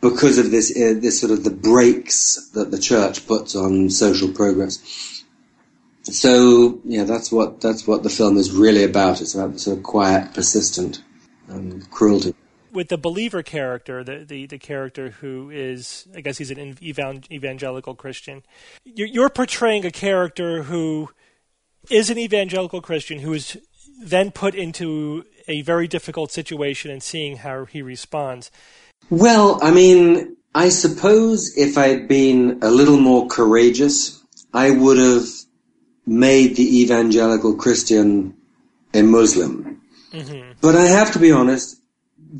because of this, uh, this sort of the brakes that the church puts on social progress. So, yeah, that's what, that's what the film is really about. It's about the sort of quiet, persistent um, cruelty. With the believer character, the, the, the, character who is, I guess he's an evangelical Christian, you're, you're portraying a character who is an evangelical Christian who is then put into a very difficult situation and seeing how he responds. Well, I mean, I suppose if I'd been a little more courageous, I would have made the evangelical Christian a Muslim. Mm-hmm. But I have to be honest,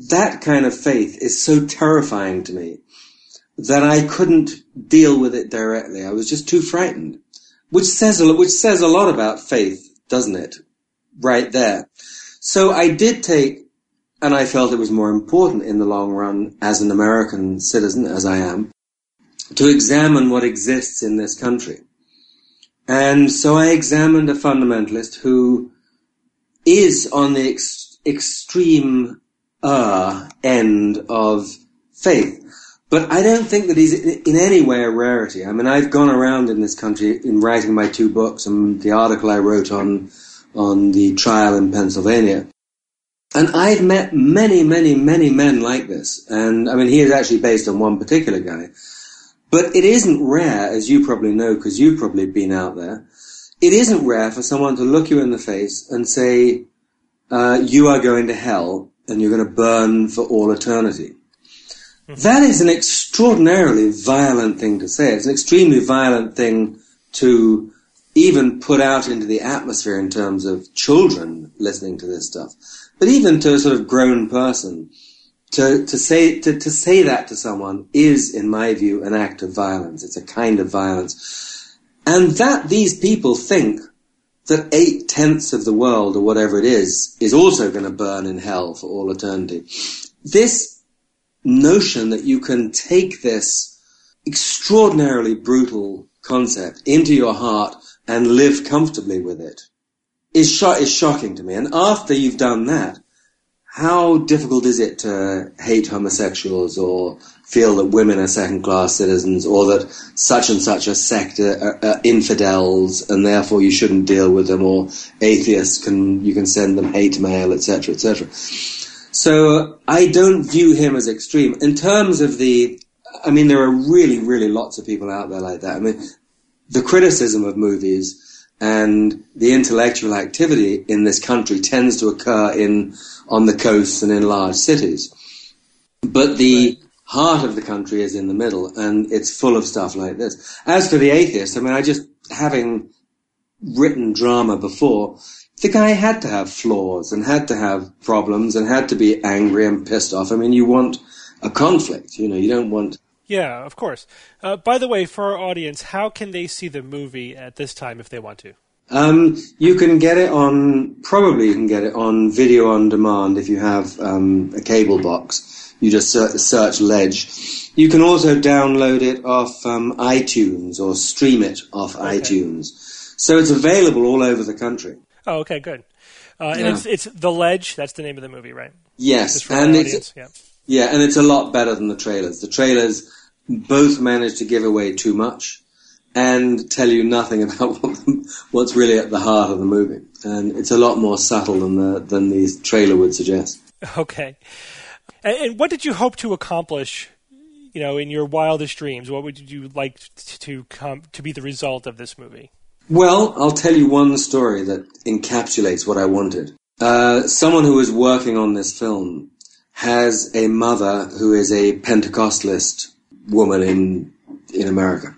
that kind of faith is so terrifying to me that I couldn't deal with it directly. I was just too frightened, which says a, which says a lot about faith, doesn't it? Right there. So I did take, and I felt it was more important in the long run as an American citizen, as I am, to examine what exists in this country. And so I examined a fundamentalist who is on the ex- extreme uh, end of faith. But I don't think that he's in any way a rarity. I mean, I've gone around in this country in writing my two books and the article I wrote on on the trial in Pennsylvania. And I've met many, many, many men like this. And I mean, he is actually based on one particular guy. But it isn't rare, as you probably know, because you've probably been out there. It isn't rare for someone to look you in the face and say, uh, you are going to hell and you're going to burn for all eternity. That is an extraordinarily violent thing to say. It's an extremely violent thing to even put out into the atmosphere in terms of children listening to this stuff. But even to a sort of grown person, to, to say, to, to say that to someone is, in my view, an act of violence. It's a kind of violence. And that these people think that eight tenths of the world or whatever it is is also going to burn in hell for all eternity. This notion that you can take this extraordinarily brutal concept into your heart and live comfortably with it is, is shocking to me. And after you've done that, how difficult is it to hate homosexuals or feel that women are second class citizens or that such and such a sect are, are, infidels and therefore you shouldn't deal with them or atheists can you can send them hate mail etc etc so i don't view him as extreme. In terms of the i mean there are really really lots of people out there like that. I mean the criticism of movies and the intellectual activity in this country tends to occur in on the coasts and in large cities. But the heart of the country is in the middle, and it's full of stuff like this. As for the atheist, I mean, I just having written drama before, the guy had to have flaws and had to have problems and had to be angry and pissed off. I mean, you want a conflict, you know, you don't want yeah, of course. Uh, by the way, for our audience, how can they see the movie at this time if they want to? Um, you can get it on, probably you can get it on video on demand if you have um, a cable box. You just search Ledge. You can also download it off um, iTunes or stream it off iTunes. So it's available all over the country. Oh, okay, good. Uh, and Yeah. it's it's the Ledge. That's the name of the movie, right? Yes, and it's. Yeah. yeah, and it's a lot better than the trailers. The trailers both manage to give away too much and tell you nothing about what, what's really at the heart of the movie, and it's a lot more subtle than the than the trailer would suggest. Okay. And, what did you hope to accomplish? You know, in your wildest dreams, what would you like to come to be the result of this movie? Well, I'll tell you one story that encapsulates what I wanted. Uh, someone who was working on this film has a mother who is a Pentecostalist woman in in America.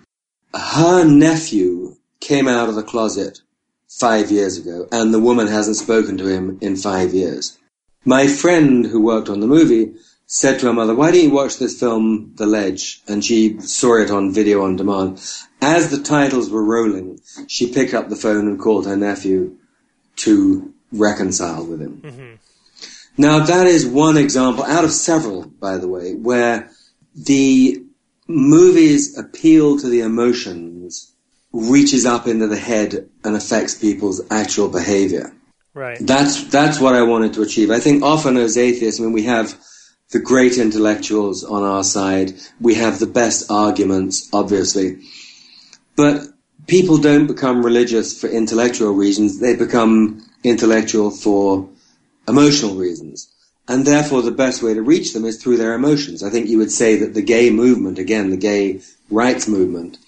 Her nephew came out of the closet five years ago, and the woman hasn't spoken to him in five years. My friend who worked on the movie said to her mother, Why don't you watch this film, The Ledge? And she saw it on video on demand. As the titles were rolling, she picked up the phone and called her nephew to reconcile with him. Mm-hmm. Now, that is one example out of several, by the way, where the movie's appeal to the emotions reaches up into the head and affects people's actual behavior. Right. That's that's what I wanted to achieve. I think often as atheists, I mean, we have the great intellectuals on our side. We have the best arguments, obviously, but people don't become religious for intellectual reasons. They become intellectual for emotional reasons. And therefore, the best way to reach them is through their emotions. I think you would say that the gay movement, again, the gay rights movement,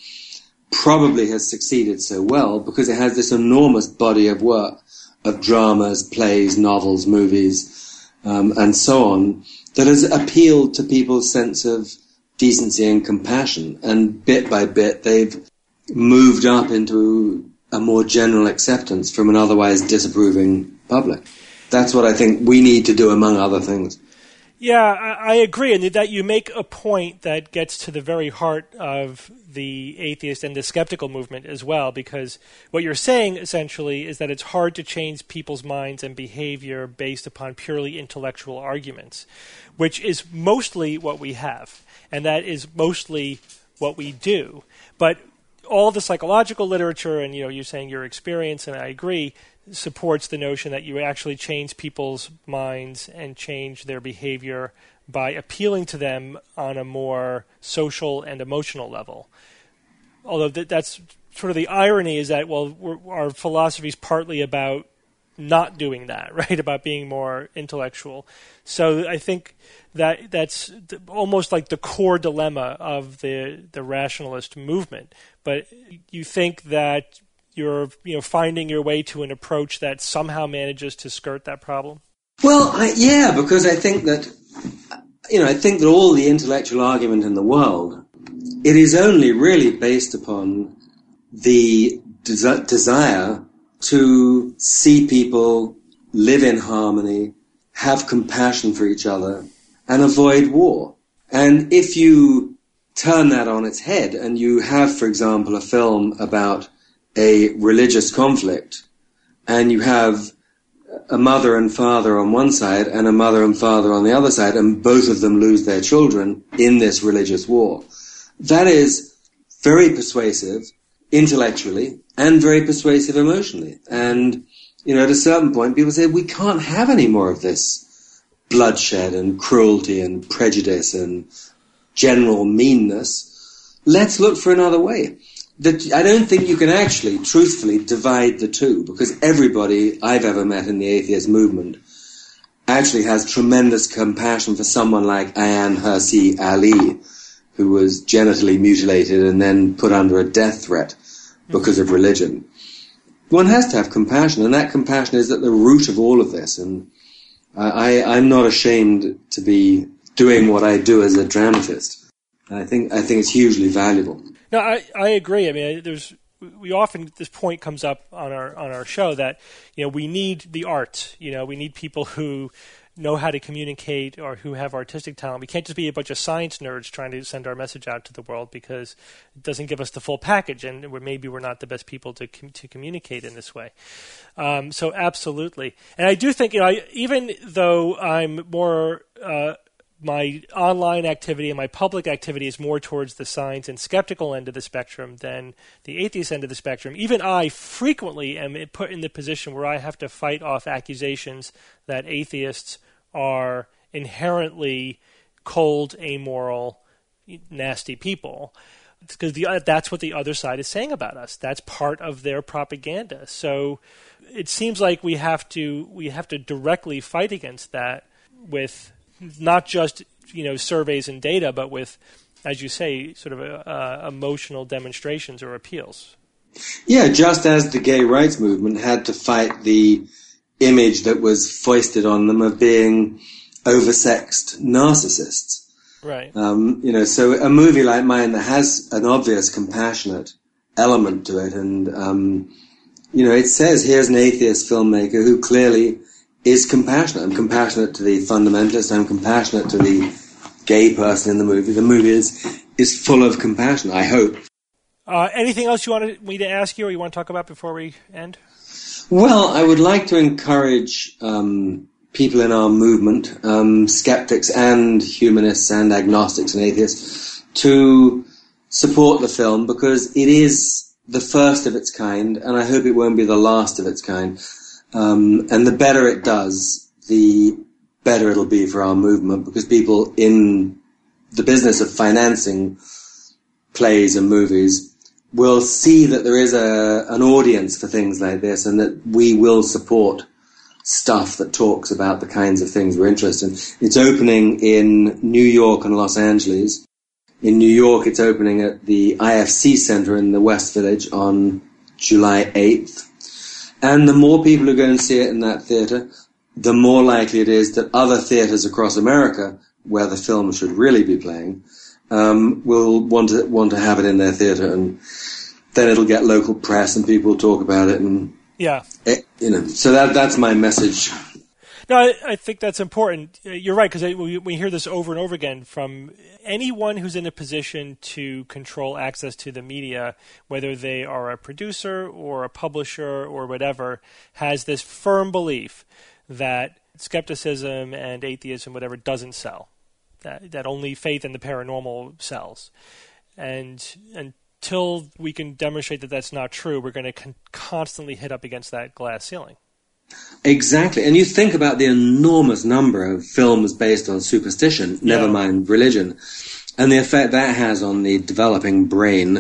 probably has succeeded so well because it has this enormous body of work of dramas, plays, novels, movies, um, and so on that has appealed to people's sense of decency and compassion. And bit by bit, they've moved up into a more general acceptance from an otherwise disapproving public. That's what I think we need to do, among other things. Yeah, I, I agree, and that you make a point that gets to the very heart of the atheist and the skeptical movement as well. Because what you're saying essentially is that it's hard to change people's minds and behavior based upon purely intellectual arguments, which is mostly what we have, and that is mostly what we do. But all the psychological literature, and you know, you're saying your experience, and I agree, supports the notion that you actually change people's minds and change their behavior by appealing to them on a more social and emotional level. Although th- that's sort of the irony is that well, our philosophy is partly about not doing that, right? About being more intellectual. So I think that that's th- almost like the core dilemma of the the rationalist movement. But you think that you're you know finding your way to an approach that somehow manages to skirt that problem. Well, I, yeah, because I think that you know I think that all the intellectual argument in the world, it is only really based upon the desi- desire to see people live in harmony, have compassion for each other, and avoid war. And if you turn that on its head and you have, for example, a film about a religious conflict, and you have a mother and father on one side and a mother and father on the other side, and both of them lose their children in this religious war. That is very persuasive intellectually and very persuasive emotionally. And, you know, at a certain point, people say, we can't have any more of this bloodshed and cruelty and prejudice and general meanness. Let's look for another way. That I don't think you can actually, truthfully, divide the two because everybody I've ever met in the atheist movement actually has tremendous compassion for someone like Ayaan Hirsi Ali, who was genitally mutilated and then put under a death threat because of religion. One has to have compassion, and that compassion is at the root of all of this. And I, I'm not ashamed to be doing what I do as a dramatist. I think I think it's hugely valuable. No, I, I agree. I mean, there's we often this point comes up on our on our show that you know we need the art. You know, we need people who know how to communicate or who have artistic talent. We can't just be a bunch of science nerds trying to send our message out to the world because it doesn't give us the full package, and we're, maybe we're not the best people to com- to communicate in this way. Um, so absolutely, and I do think you know, I, even though I'm more uh, my online activity and my public activity is more towards the science and skeptical end of the spectrum than the atheist end of the spectrum. Even I frequently am put in the position where I have to fight off accusations that atheists are inherently cold, amoral, nasty people. Because that's what the other side is saying about us. That's part of their propaganda. So it seems like we have to we have to directly fight against that with not just you know surveys and data, but with, as you say, sort of uh, emotional demonstrations or appeals. Yeah, just as the gay rights movement had to fight the image that was foisted on them of being oversexed narcissists. Right. Um, you know, so a movie like mine that has an obvious compassionate element to it, and um, you know, it says here's an atheist filmmaker who clearly is compassionate. I'm compassionate to the fundamentalist. I'm compassionate to the gay person in the movie. The movie is is full of compassion. I hope. Uh, anything else you wanted me to ask you, or you want to talk about before we end? Well, I would like to encourage um, people in our movement, um, skeptics and humanists and agnostics and atheists, to support the film because it is the first of its kind, and I hope it won't be the last of its kind. Um, and the better it does, the better it'll be for our movement because people in the business of financing plays and movies will see that there is a, an audience for things like this and that we will support stuff that talks about the kinds of things we're interested in. It's opening in New York and Los Angeles. In New York, it's opening at the IFC Center in the West Village on July 8th. And the more people who go and see it in that theatre, the more likely it is that other theatres across America, where the film should really be playing, um, will want to want to have it in their theatre, and then it'll get local press and people will talk about it, and yeah, it, you know. So that that's my message. No, I, I think that's important. Uh, you're right because we, we hear this over and over again from anyone who's in a position to control access to the media, whether they are a producer or a publisher or whatever, has this firm belief that skepticism and atheism, whatever, doesn't sell. That that only faith in the paranormal sells, and until we can demonstrate that that's not true, we're going to con- constantly hit up against that glass ceiling. Exactly. And you think about the enormous number of films based on superstition, never mind religion, and the effect that has on the developing brain.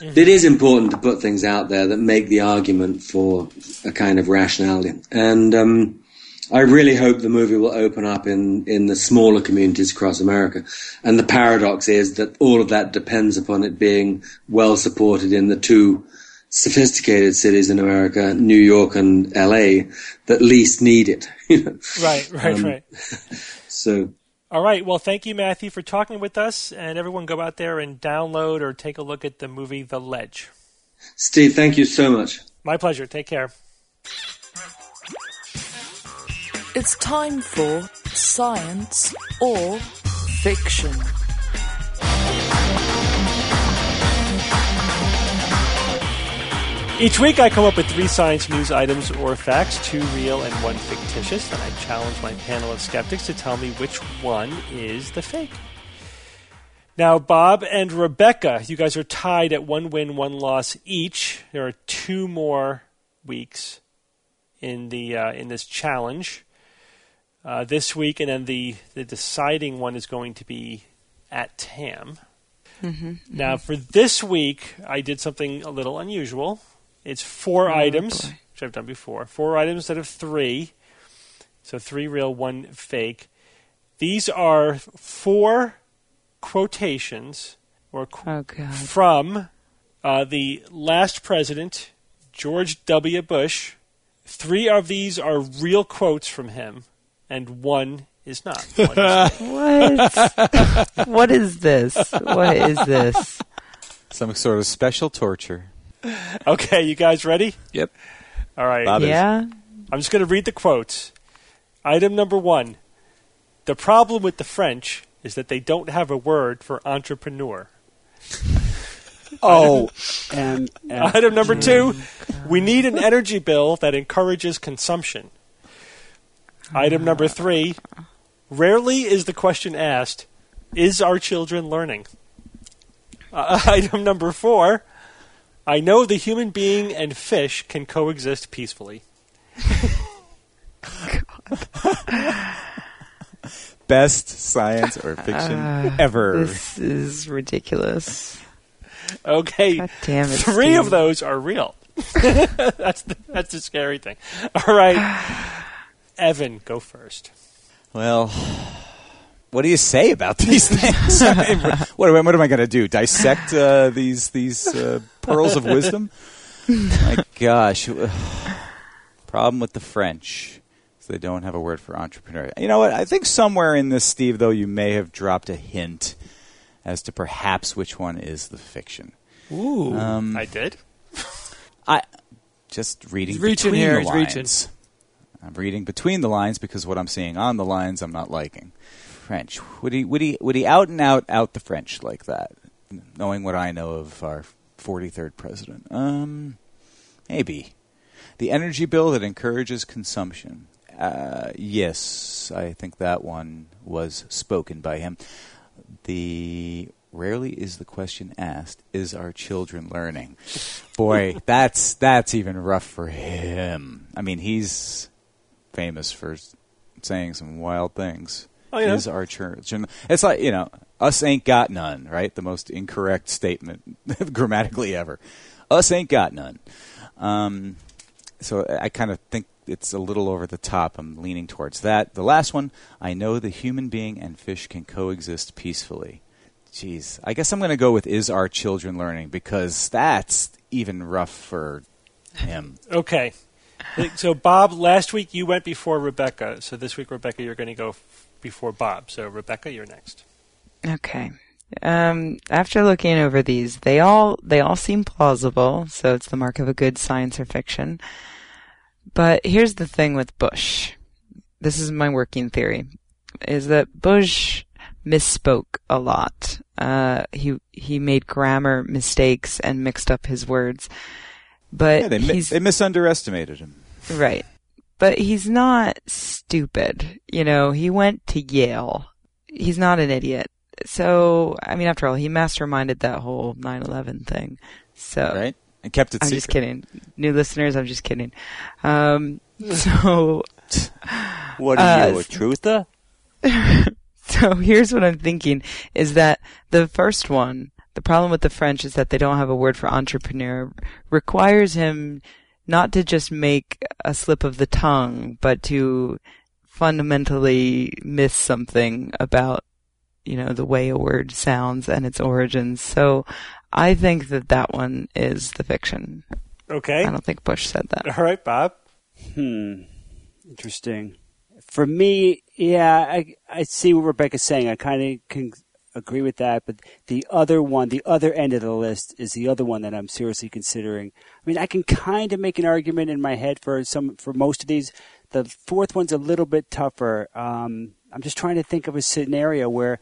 Mm-hmm. It is important to put things out there that make the argument for a kind of rationality. And um, I really hope the movie will open up in, in the smaller communities across America. And the paradox is that all of that depends upon it being well supported in the two sophisticated cities in America, New York and LA, that least need it. right, right, um, right. So. All right. Well, thank you, Matthew, for talking with us. And everyone go out there and download or take a look at the movie The Ledge. Steve, thank you so much. My pleasure. Take care. It's time for science or fiction. Each week I come up with three science news items or facts, two real and one fictitious, and I challenge my panel of skeptics to tell me which one is the fake. Now, Bob and Rebecca, you guys are tied at one win, one loss each. There are two more weeks in the uh, in this challenge uh, this week, and then the the deciding one is going to be at TAM. Mm-hmm, now, mm-hmm. for this week, I did something a little unusual. It's four oh, items, boy. which I've done before. Four items instead of three. So three real, one fake. These are four quotations or qu- oh, from uh, the last president, George W. Bush. Three of these are real quotes from him, and one is not. One is what? what is this? What is this? Some sort of special torture. okay, you guys ready? Yep. All right. Bob yeah. I'm just going to read the quotes. Item number one The problem with the French is that they don't have a word for entrepreneur. Oh, and, and Item number two, we need an energy bill that encourages consumption. Item number three, rarely is the question asked, is our children learning? Uh, item number four, I know the human being and fish can coexist peacefully. Best science or fiction uh, ever. This is ridiculous. Okay, God damn it. three Steve. of those are real. that's the, that's the scary thing. All right, Evan, go first. Well, what do you say about these things? I mean, what, am- what am I going to do? Dissect uh, these these uh, pearls of wisdom? My gosh, problem with the French is they don't have a word for entrepreneur. You know what? I think somewhere in this, Steve, though, you may have dropped a hint as to perhaps which one is the fiction. Ooh. Um, I did. I just reading He's reaching between here, the he's lines. reaching. I'm reading between the lines because what I'm seeing on the lines I'm not liking. French. Would he would he would he out and out out the French like that? Knowing what I know of our 43rd president. Um maybe. The energy bill that encourages consumption. Uh, yes, I think that one was spoken by him. The rarely is the question asked, is our children learning? Boy, that's that's even rough for him. I mean, he's famous for saying some wild things. Oh, yeah. Is our children? It's like you know, us ain't got none, right? The most incorrect statement grammatically ever. Us ain't got none. Um, so I kind of think it's a little over the top. I'm leaning towards that. The last one, I know the human being and fish can coexist peacefully. Jeez, I guess I'm going to go with is our children learning because that's even rough for him. Okay. So, Bob, last week you went before Rebecca. So this week, Rebecca, you're going to go before Bob. So, Rebecca, you're next. Okay. Um, after looking over these, they all they all seem plausible, so it's the mark of a good science or fiction. But here's the thing with Bush. This is my working theory: is that Bush misspoke a lot. Uh, he he made grammar mistakes and mixed up his words. But Yeah, they, mi- he's they misunderestimated him. Right. But he's not stupid. You know, he went to Yale. He's not an idiot. So, I mean, after all, he masterminded that whole 9-11 thing. So, right? And kept it I'm secret. just kidding. New listeners, I'm just kidding. Um, so, what are Uh, you, a truther? so here's what I'm thinking is that the first one, the problem with the French is that they don't have a word for entrepreneur, requires him not to just make a slip of the tongue, but to fundamentally miss something about, you know, the way a word sounds and its origins. So I think that that one is the fiction. Okay. I don't think Bush said that. All right, Bob. Hmm. Interesting. For me, yeah, I I see what Rebecca's saying. I kind of can agree with that. But the other one, the other end of the list, is the other one that I'm seriously considering. I mean, I can kind of make an argument in my head for some for most of these. The fourth one's a little bit tougher. Um, I'm just trying to think of a scenario where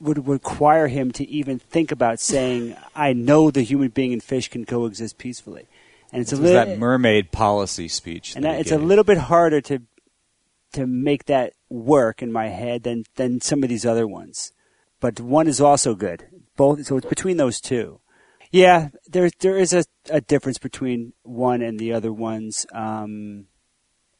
would require him to even think about saying, "I know the human being and fish can coexist peacefully." And it's It a little that mermaid policy speech. and that it's a little bit harder to to make that work in my head than than some of these other ones. But one is also good. Both, so it's between those two. Yeah, there there is a, a difference between one and the other ones. Um,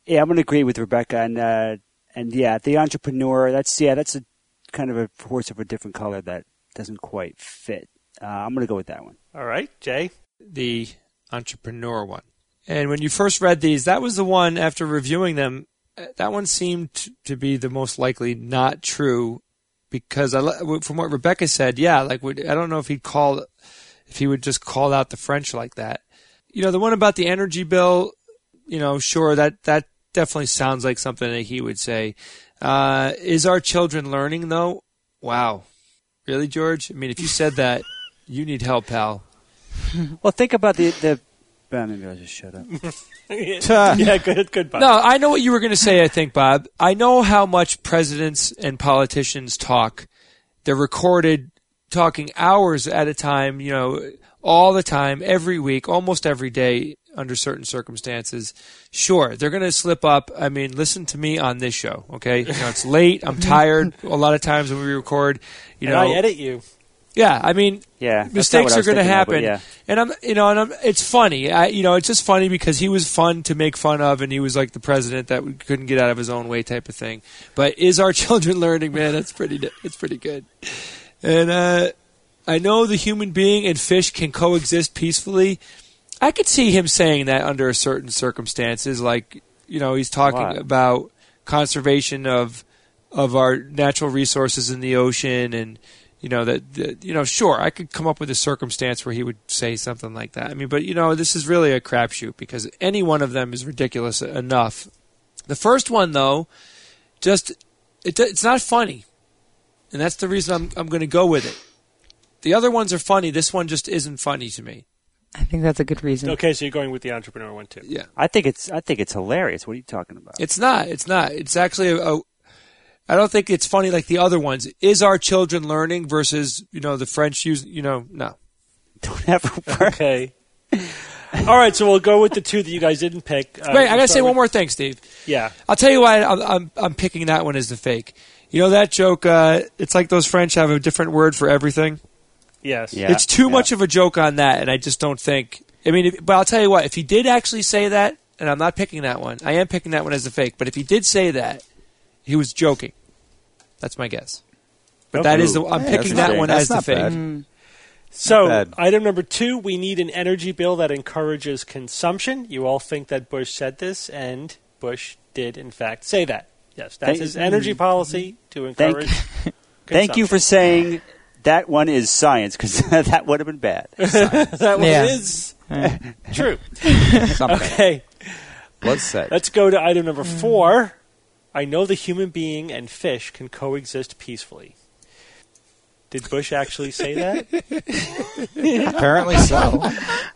yeah, I'm going to agree with Rebecca, and uh, and yeah, the entrepreneur. That's yeah, that's a kind of a horse of a different color that doesn't quite fit. Uh, I'm going to go with that one. All right, Jay. the entrepreneur one. And when you first read these, that was the one after reviewing them, uh, that one seemed to be the most likely not true because I, from what Rebecca said, yeah, like I don't know if he'd call, if he would just call out the French like that. You know, the one about the energy bill, you know, sure, that, that definitely sounds like something that he would say. Uh, is our children learning though? Wow. Really, George? I mean, if you said that, you need help, pal. Well, think about the the Ben, maybe I'll just shut up. yeah, good, good. Bob. No, I know what you were going to say, I think, Bob. I know how much presidents and politicians talk. They're recorded talking hours at a time, you know, all the time, every week, almost every day under certain circumstances. Sure, they're going to slip up. I mean, listen to me on this show, okay? You know, it's late. I'm tired a lot of times when we record. You and know, I edit you. Yeah, I mean, Yeah, mistakes are going to thinking of, happen. yeah. And I'm, you know, and I'm, it's funny. I, you know, it's just funny because he was fun to make fun of, and he was like the president that couldn't get out of his own way type of thing. But is our children learning, man? That's pretty, it's pretty good. And uh, I know the human being and fish can coexist peacefully. I could see him saying that under certain circumstances, like you know, he's talking about conservation of of our natural resources in the ocean, and you know that, that you know, sure, I could come up with a circumstance where he would say something like that. I mean, but you know, this is really a crapshoot because any one of them is ridiculous enough. The first one, though, just it, it's not funny, and that's the reason I'm I'm going to go with it. The other ones are funny. This one just isn't funny to me. I think that's a good reason. Okay, so you're going with the entrepreneur one too. Yeah. I think it's I think it's hilarious. What are you talking about? It's not. It's not. It's actually a, a. I don't think it's funny like the other ones. Is our children learning versus you know the French use you know no. Don't ever work. Okay. All right, so we'll go with the two that you guys didn't pick. Uh, Wait, I gotta start say one more thing, Steve. Yeah. I'll tell you why I'm I'm, I'm picking that one as the fake. You know that joke? Uh, it's like those French have a different word for everything. Yes. Yeah. it's too yeah. much of a joke on that, and I just don't think. I mean, if, but I'll tell you what. If he did actually say that, and I'm not picking that one, I am picking that one as the fake. But if he did say that, he was joking. That's my guess. But that is the I'm Hey, picking that's that one that's as the not fake. bad. Hmm. So, bad. item number two, we need an energy bill that encourages consumption. You all think that Bush said this, and Bush did, in fact, say that. Yes, that's Thank- his energy policy to Thank- encourage. Thank you for saying that one is science because that would have been bad. that. One Yeah. is true. Something. Okay, Well said. let's go to item number four. I know the human being and fish can coexist peacefully. Did Bush actually say that? Apparently so.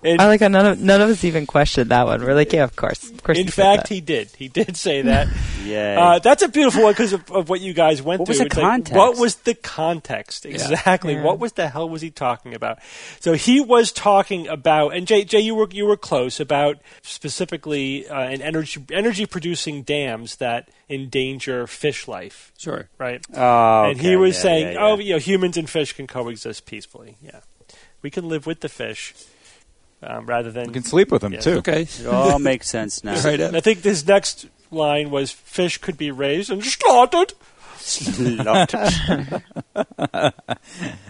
It- I like how none of none of us even questioned that one. We're like, yeah, of course, of course. in he fact, he did. He did say that. Yay. Uh, that's a beautiful one because of, of what you guys went What through. was the It's like, what was the context exactly? Yeah. What was the hell was he talking about? So he was talking about, and Jay, Jay, you were you were close about specifically uh, an energy energy producing dams that endanger fish life, Sure. right? oh, and he was yeah, saying, yeah, yeah. oh, you know, humans and fish can coexist peacefully. Yeah, we can live with the fish um, rather than. You can sleep with them Yeah. too. Okay. it all makes sense now. Right. I think this next line was fish could be raised and slaughtered. Slaughtered.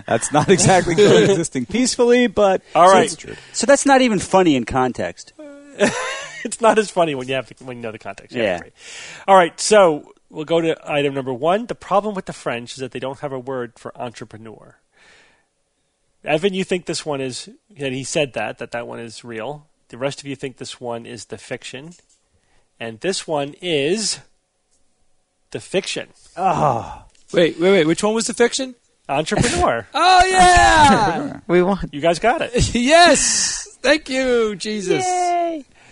That's not exactly coexisting peacefully, but All right. it's so that's not even funny in context. it's not as funny when you have to, when you know the context. Yeah. great. All right, so we'll go to item number one. The problem with the French is that they don't have a word for entrepreneur. Evan, you think this one is that he said that that that one is real. The rest of you think this one is the fiction, and this one is the fiction. Oh. Wait, wait, wait. Which one was the fiction? Entrepreneur. Oh yeah. we won. you guys got it. yes. Thank you, Jesus.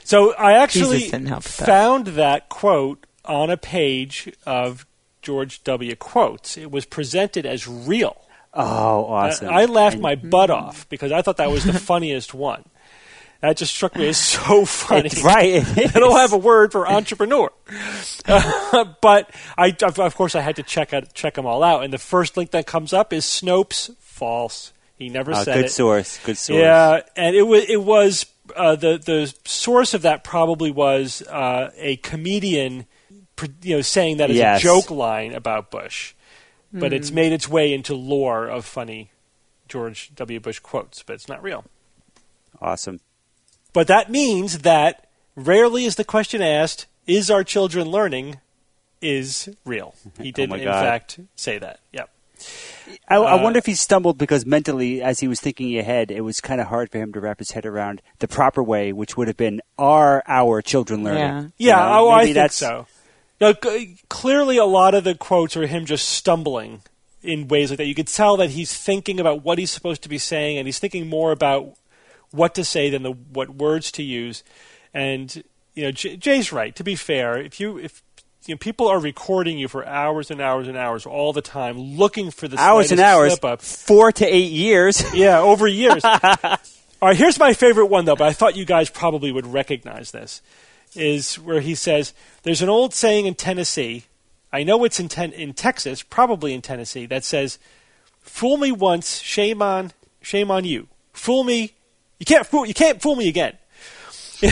So I actually Jesus didn't help with that. found that quote on a page of George W. quotes. It was presented as real. Oh, awesome! I, I laughed And my butt off because I thought that was the funniest one. That just struck me as so funny. It's right. it I don't have a word for entrepreneur, Uh, but I, of of course, I had to check out, check them all out. And the first link that comes up is Snopes. False. He never Oh, said good it. source. Good source. Yeah, and it was it was uh, the the source of that probably was uh, a comedian, you know, saying that as Yes. a joke line about Bush, but it's made its way into lore of funny George W. Bush quotes, but it's not real. Awesome. But that means that rarely is the question asked, "Is our children learning?" Is real. He did, Oh in God. fact, say that. Yep. I, I Uh, wonder if he stumbled because mentally, as he was thinking ahead, it was kind of hard for him to wrap his head around the proper way, which would have been "Are our children learning?" Yeah. You know, oh, I maybe think that's- so. No, c- clearly, a lot of the quotes are him just stumbling in ways like that. You could tell that he's thinking about what he's supposed to be saying, and he's thinking more about what to say than the what words to use. And you know, J- Jay's right. To be fair, if you if you know, people are recording you for hours and hours and hours all the time, looking for the Hours and hours, slip up. four to eight years. Yeah, over years. All right, here's my favorite one though, but I thought you guys probably would recognize this. Is where he says, "There's an old saying in Tennessee. I know it's in ten- in Texas, probably in Tennessee, that says, "Fool me once, shame on, shame on you. Fool me, you can't fool, you can't fool me again."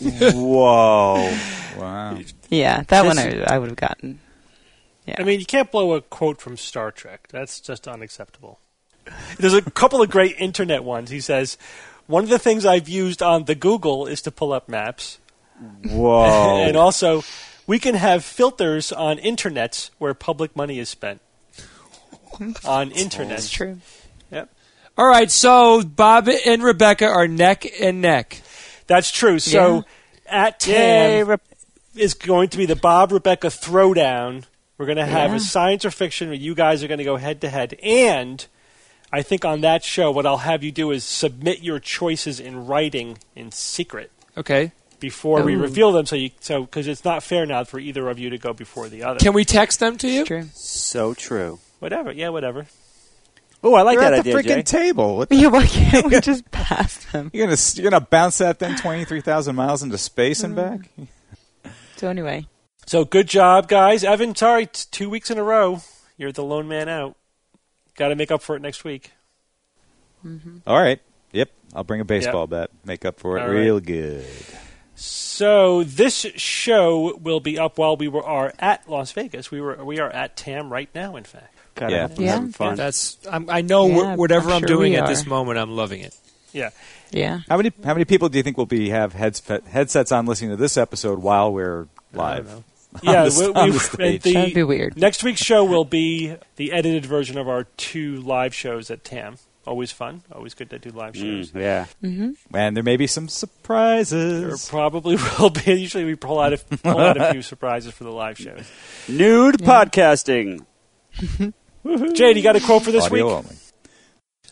Whoa. Wow. Yeah, that This- one I, I would have gotten. Yeah. I mean, you can't blow a quote from Star Trek. That's just unacceptable. There's a couple of great internet ones. He says, "One of the things I've used on the Google is to pull up maps." Whoa. and also we can have filters on internets where public money is spent on internet. That's true. Yep. All right, so Bob and Rebecca are neck and neck. That's true. So at Yay, TAM Rep- is going to be the Bob Rebecca throwdown. We're going to have Yeah. a science or fiction where you guys are going to go head to head. And I think on that show, what I'll have you do is submit your choices in writing in secret Okay. before we reveal them. So you so because it's not fair now for either of you to go before the other. Can we text them to you? It's true. so true. whatever. Yeah, whatever. Oh, I like You're that at the idea, freaking Jay. table. What- Yeah, why can't we just pass them? You're gonna you're gonna bounce that thing twenty three thousand miles into space and mm. back. So anyway, So good job, guys. Evan, sorry, t- two weeks in a row. You're the lone man out. Got to make up for it next week. Mm-hmm. All right. Yep. I'll bring a baseball Yep. bat. Make up for it All right. real good. So this show will be up while we were are at Las Vegas. We were we are at TAM right now. In fact, God, Yeah. I'm Yeah. fun. That's I'm, I know Yeah, whatever I'm I'm, doing at this moment, I'm loving it. Yeah. yeah. How many how many people do you think will be have heads, headsets on listening to this episode while we're live? Yeah, the- we, we, the That'd be weird. Next week's show will be the edited version of our two live shows at TAM. Always fun. Always good to do live shows. Mm, yeah. And there may be some There surprises. probably will be. Usually we pull out a, pull out a few surprises for the live shows. Nude podcasting. Jade, you got a quote for this Audio week? only.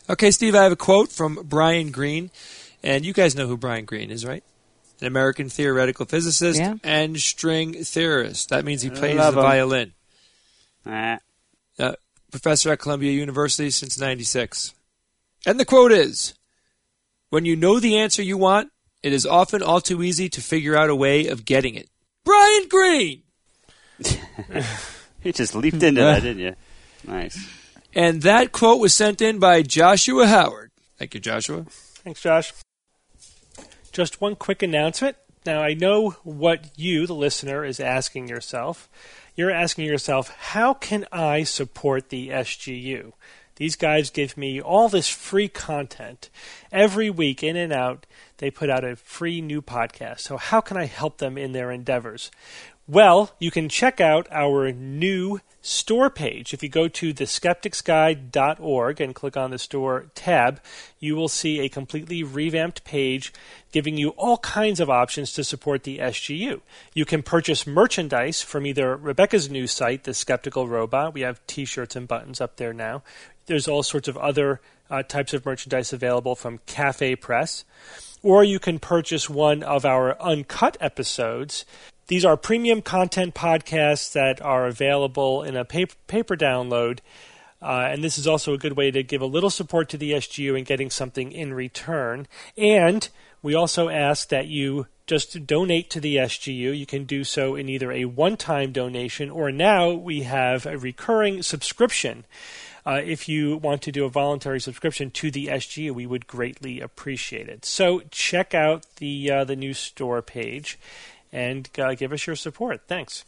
Okay, Steve, I have a quote from Brian Greene, and you guys know who Brian Greene is, right? An American theoretical physicist Yeah. and string theorist. That means he plays the him. violin. Ah. Uh, professor at Columbia University since 96. And the quote is When you know the answer you want, it is often all too easy to figure out a way of getting it. Brian Greene! You just leaped into that, didn't you? Nice. And that quote was sent in by Joshua Howard. Thank you, Joshua. Thanks, Josh. Just one quick announcement. Now, I know what you, the listener, is asking yourself. You're asking yourself, how can I support the SGU? These guys give me all this free content. Every week, in and out, they put out a free new podcast. So, how can I help them in their endeavors? Well, you can check out our new store page. If you go to theskepticsguide.org and click on the store tab, you will see a completely revamped page giving you all kinds of options to support the SGU. You can purchase merchandise from either Rebecca's new site, The Skeptical Robot. We have t shirts and buttons up there now. There's all sorts of other uh, types of merchandise available from Cafe Press. Or you can purchase one of our uncut episodes. These are premium content podcasts that are available in a pay-per, pay-per download. Uh, and this is also a good way to give a little support to the SGU and getting something in return. And we also ask that you just donate to the SGU. You can do so in either a one time donation or now we have a recurring subscription. Uh, if you want to do a voluntary subscription to the SGU, we would greatly appreciate it. So check out the uh, the new store page and uh, give us your support. Thanks.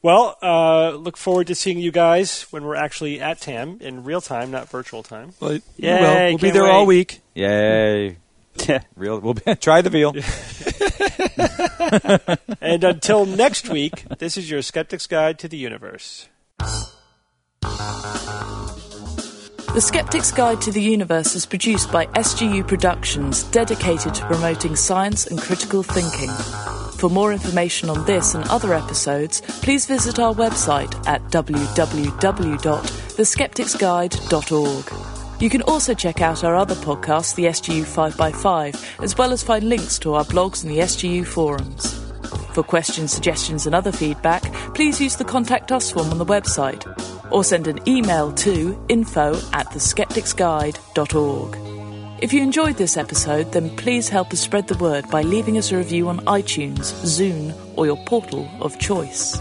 Well, uh, look forward to seeing you guys when we're actually at TAM in real time, not virtual time. Well, we Yay, will. We'll be can't there all week. Yay! Yeah. Real. We'll be, try the veal. And until next week, this is your Skeptic's Guide to the Universe. The Skeptic's Guide to the Universe is produced by SGU Productions, dedicated to promoting science and critical thinking. For more information on this and other episodes, please visit our website at www.theskepticsguide.org. You can also check out our other podcast, the SGU 5x5, as well as find links to our blogs and the SGU forums. For questions, suggestions, and other feedback, please use the Contact Us form on the website or send an email to info at theskepticsguide.org. If you enjoyed this episode, then please help us spread the word by leaving us a review on iTunes, Zune, or your portal of choice.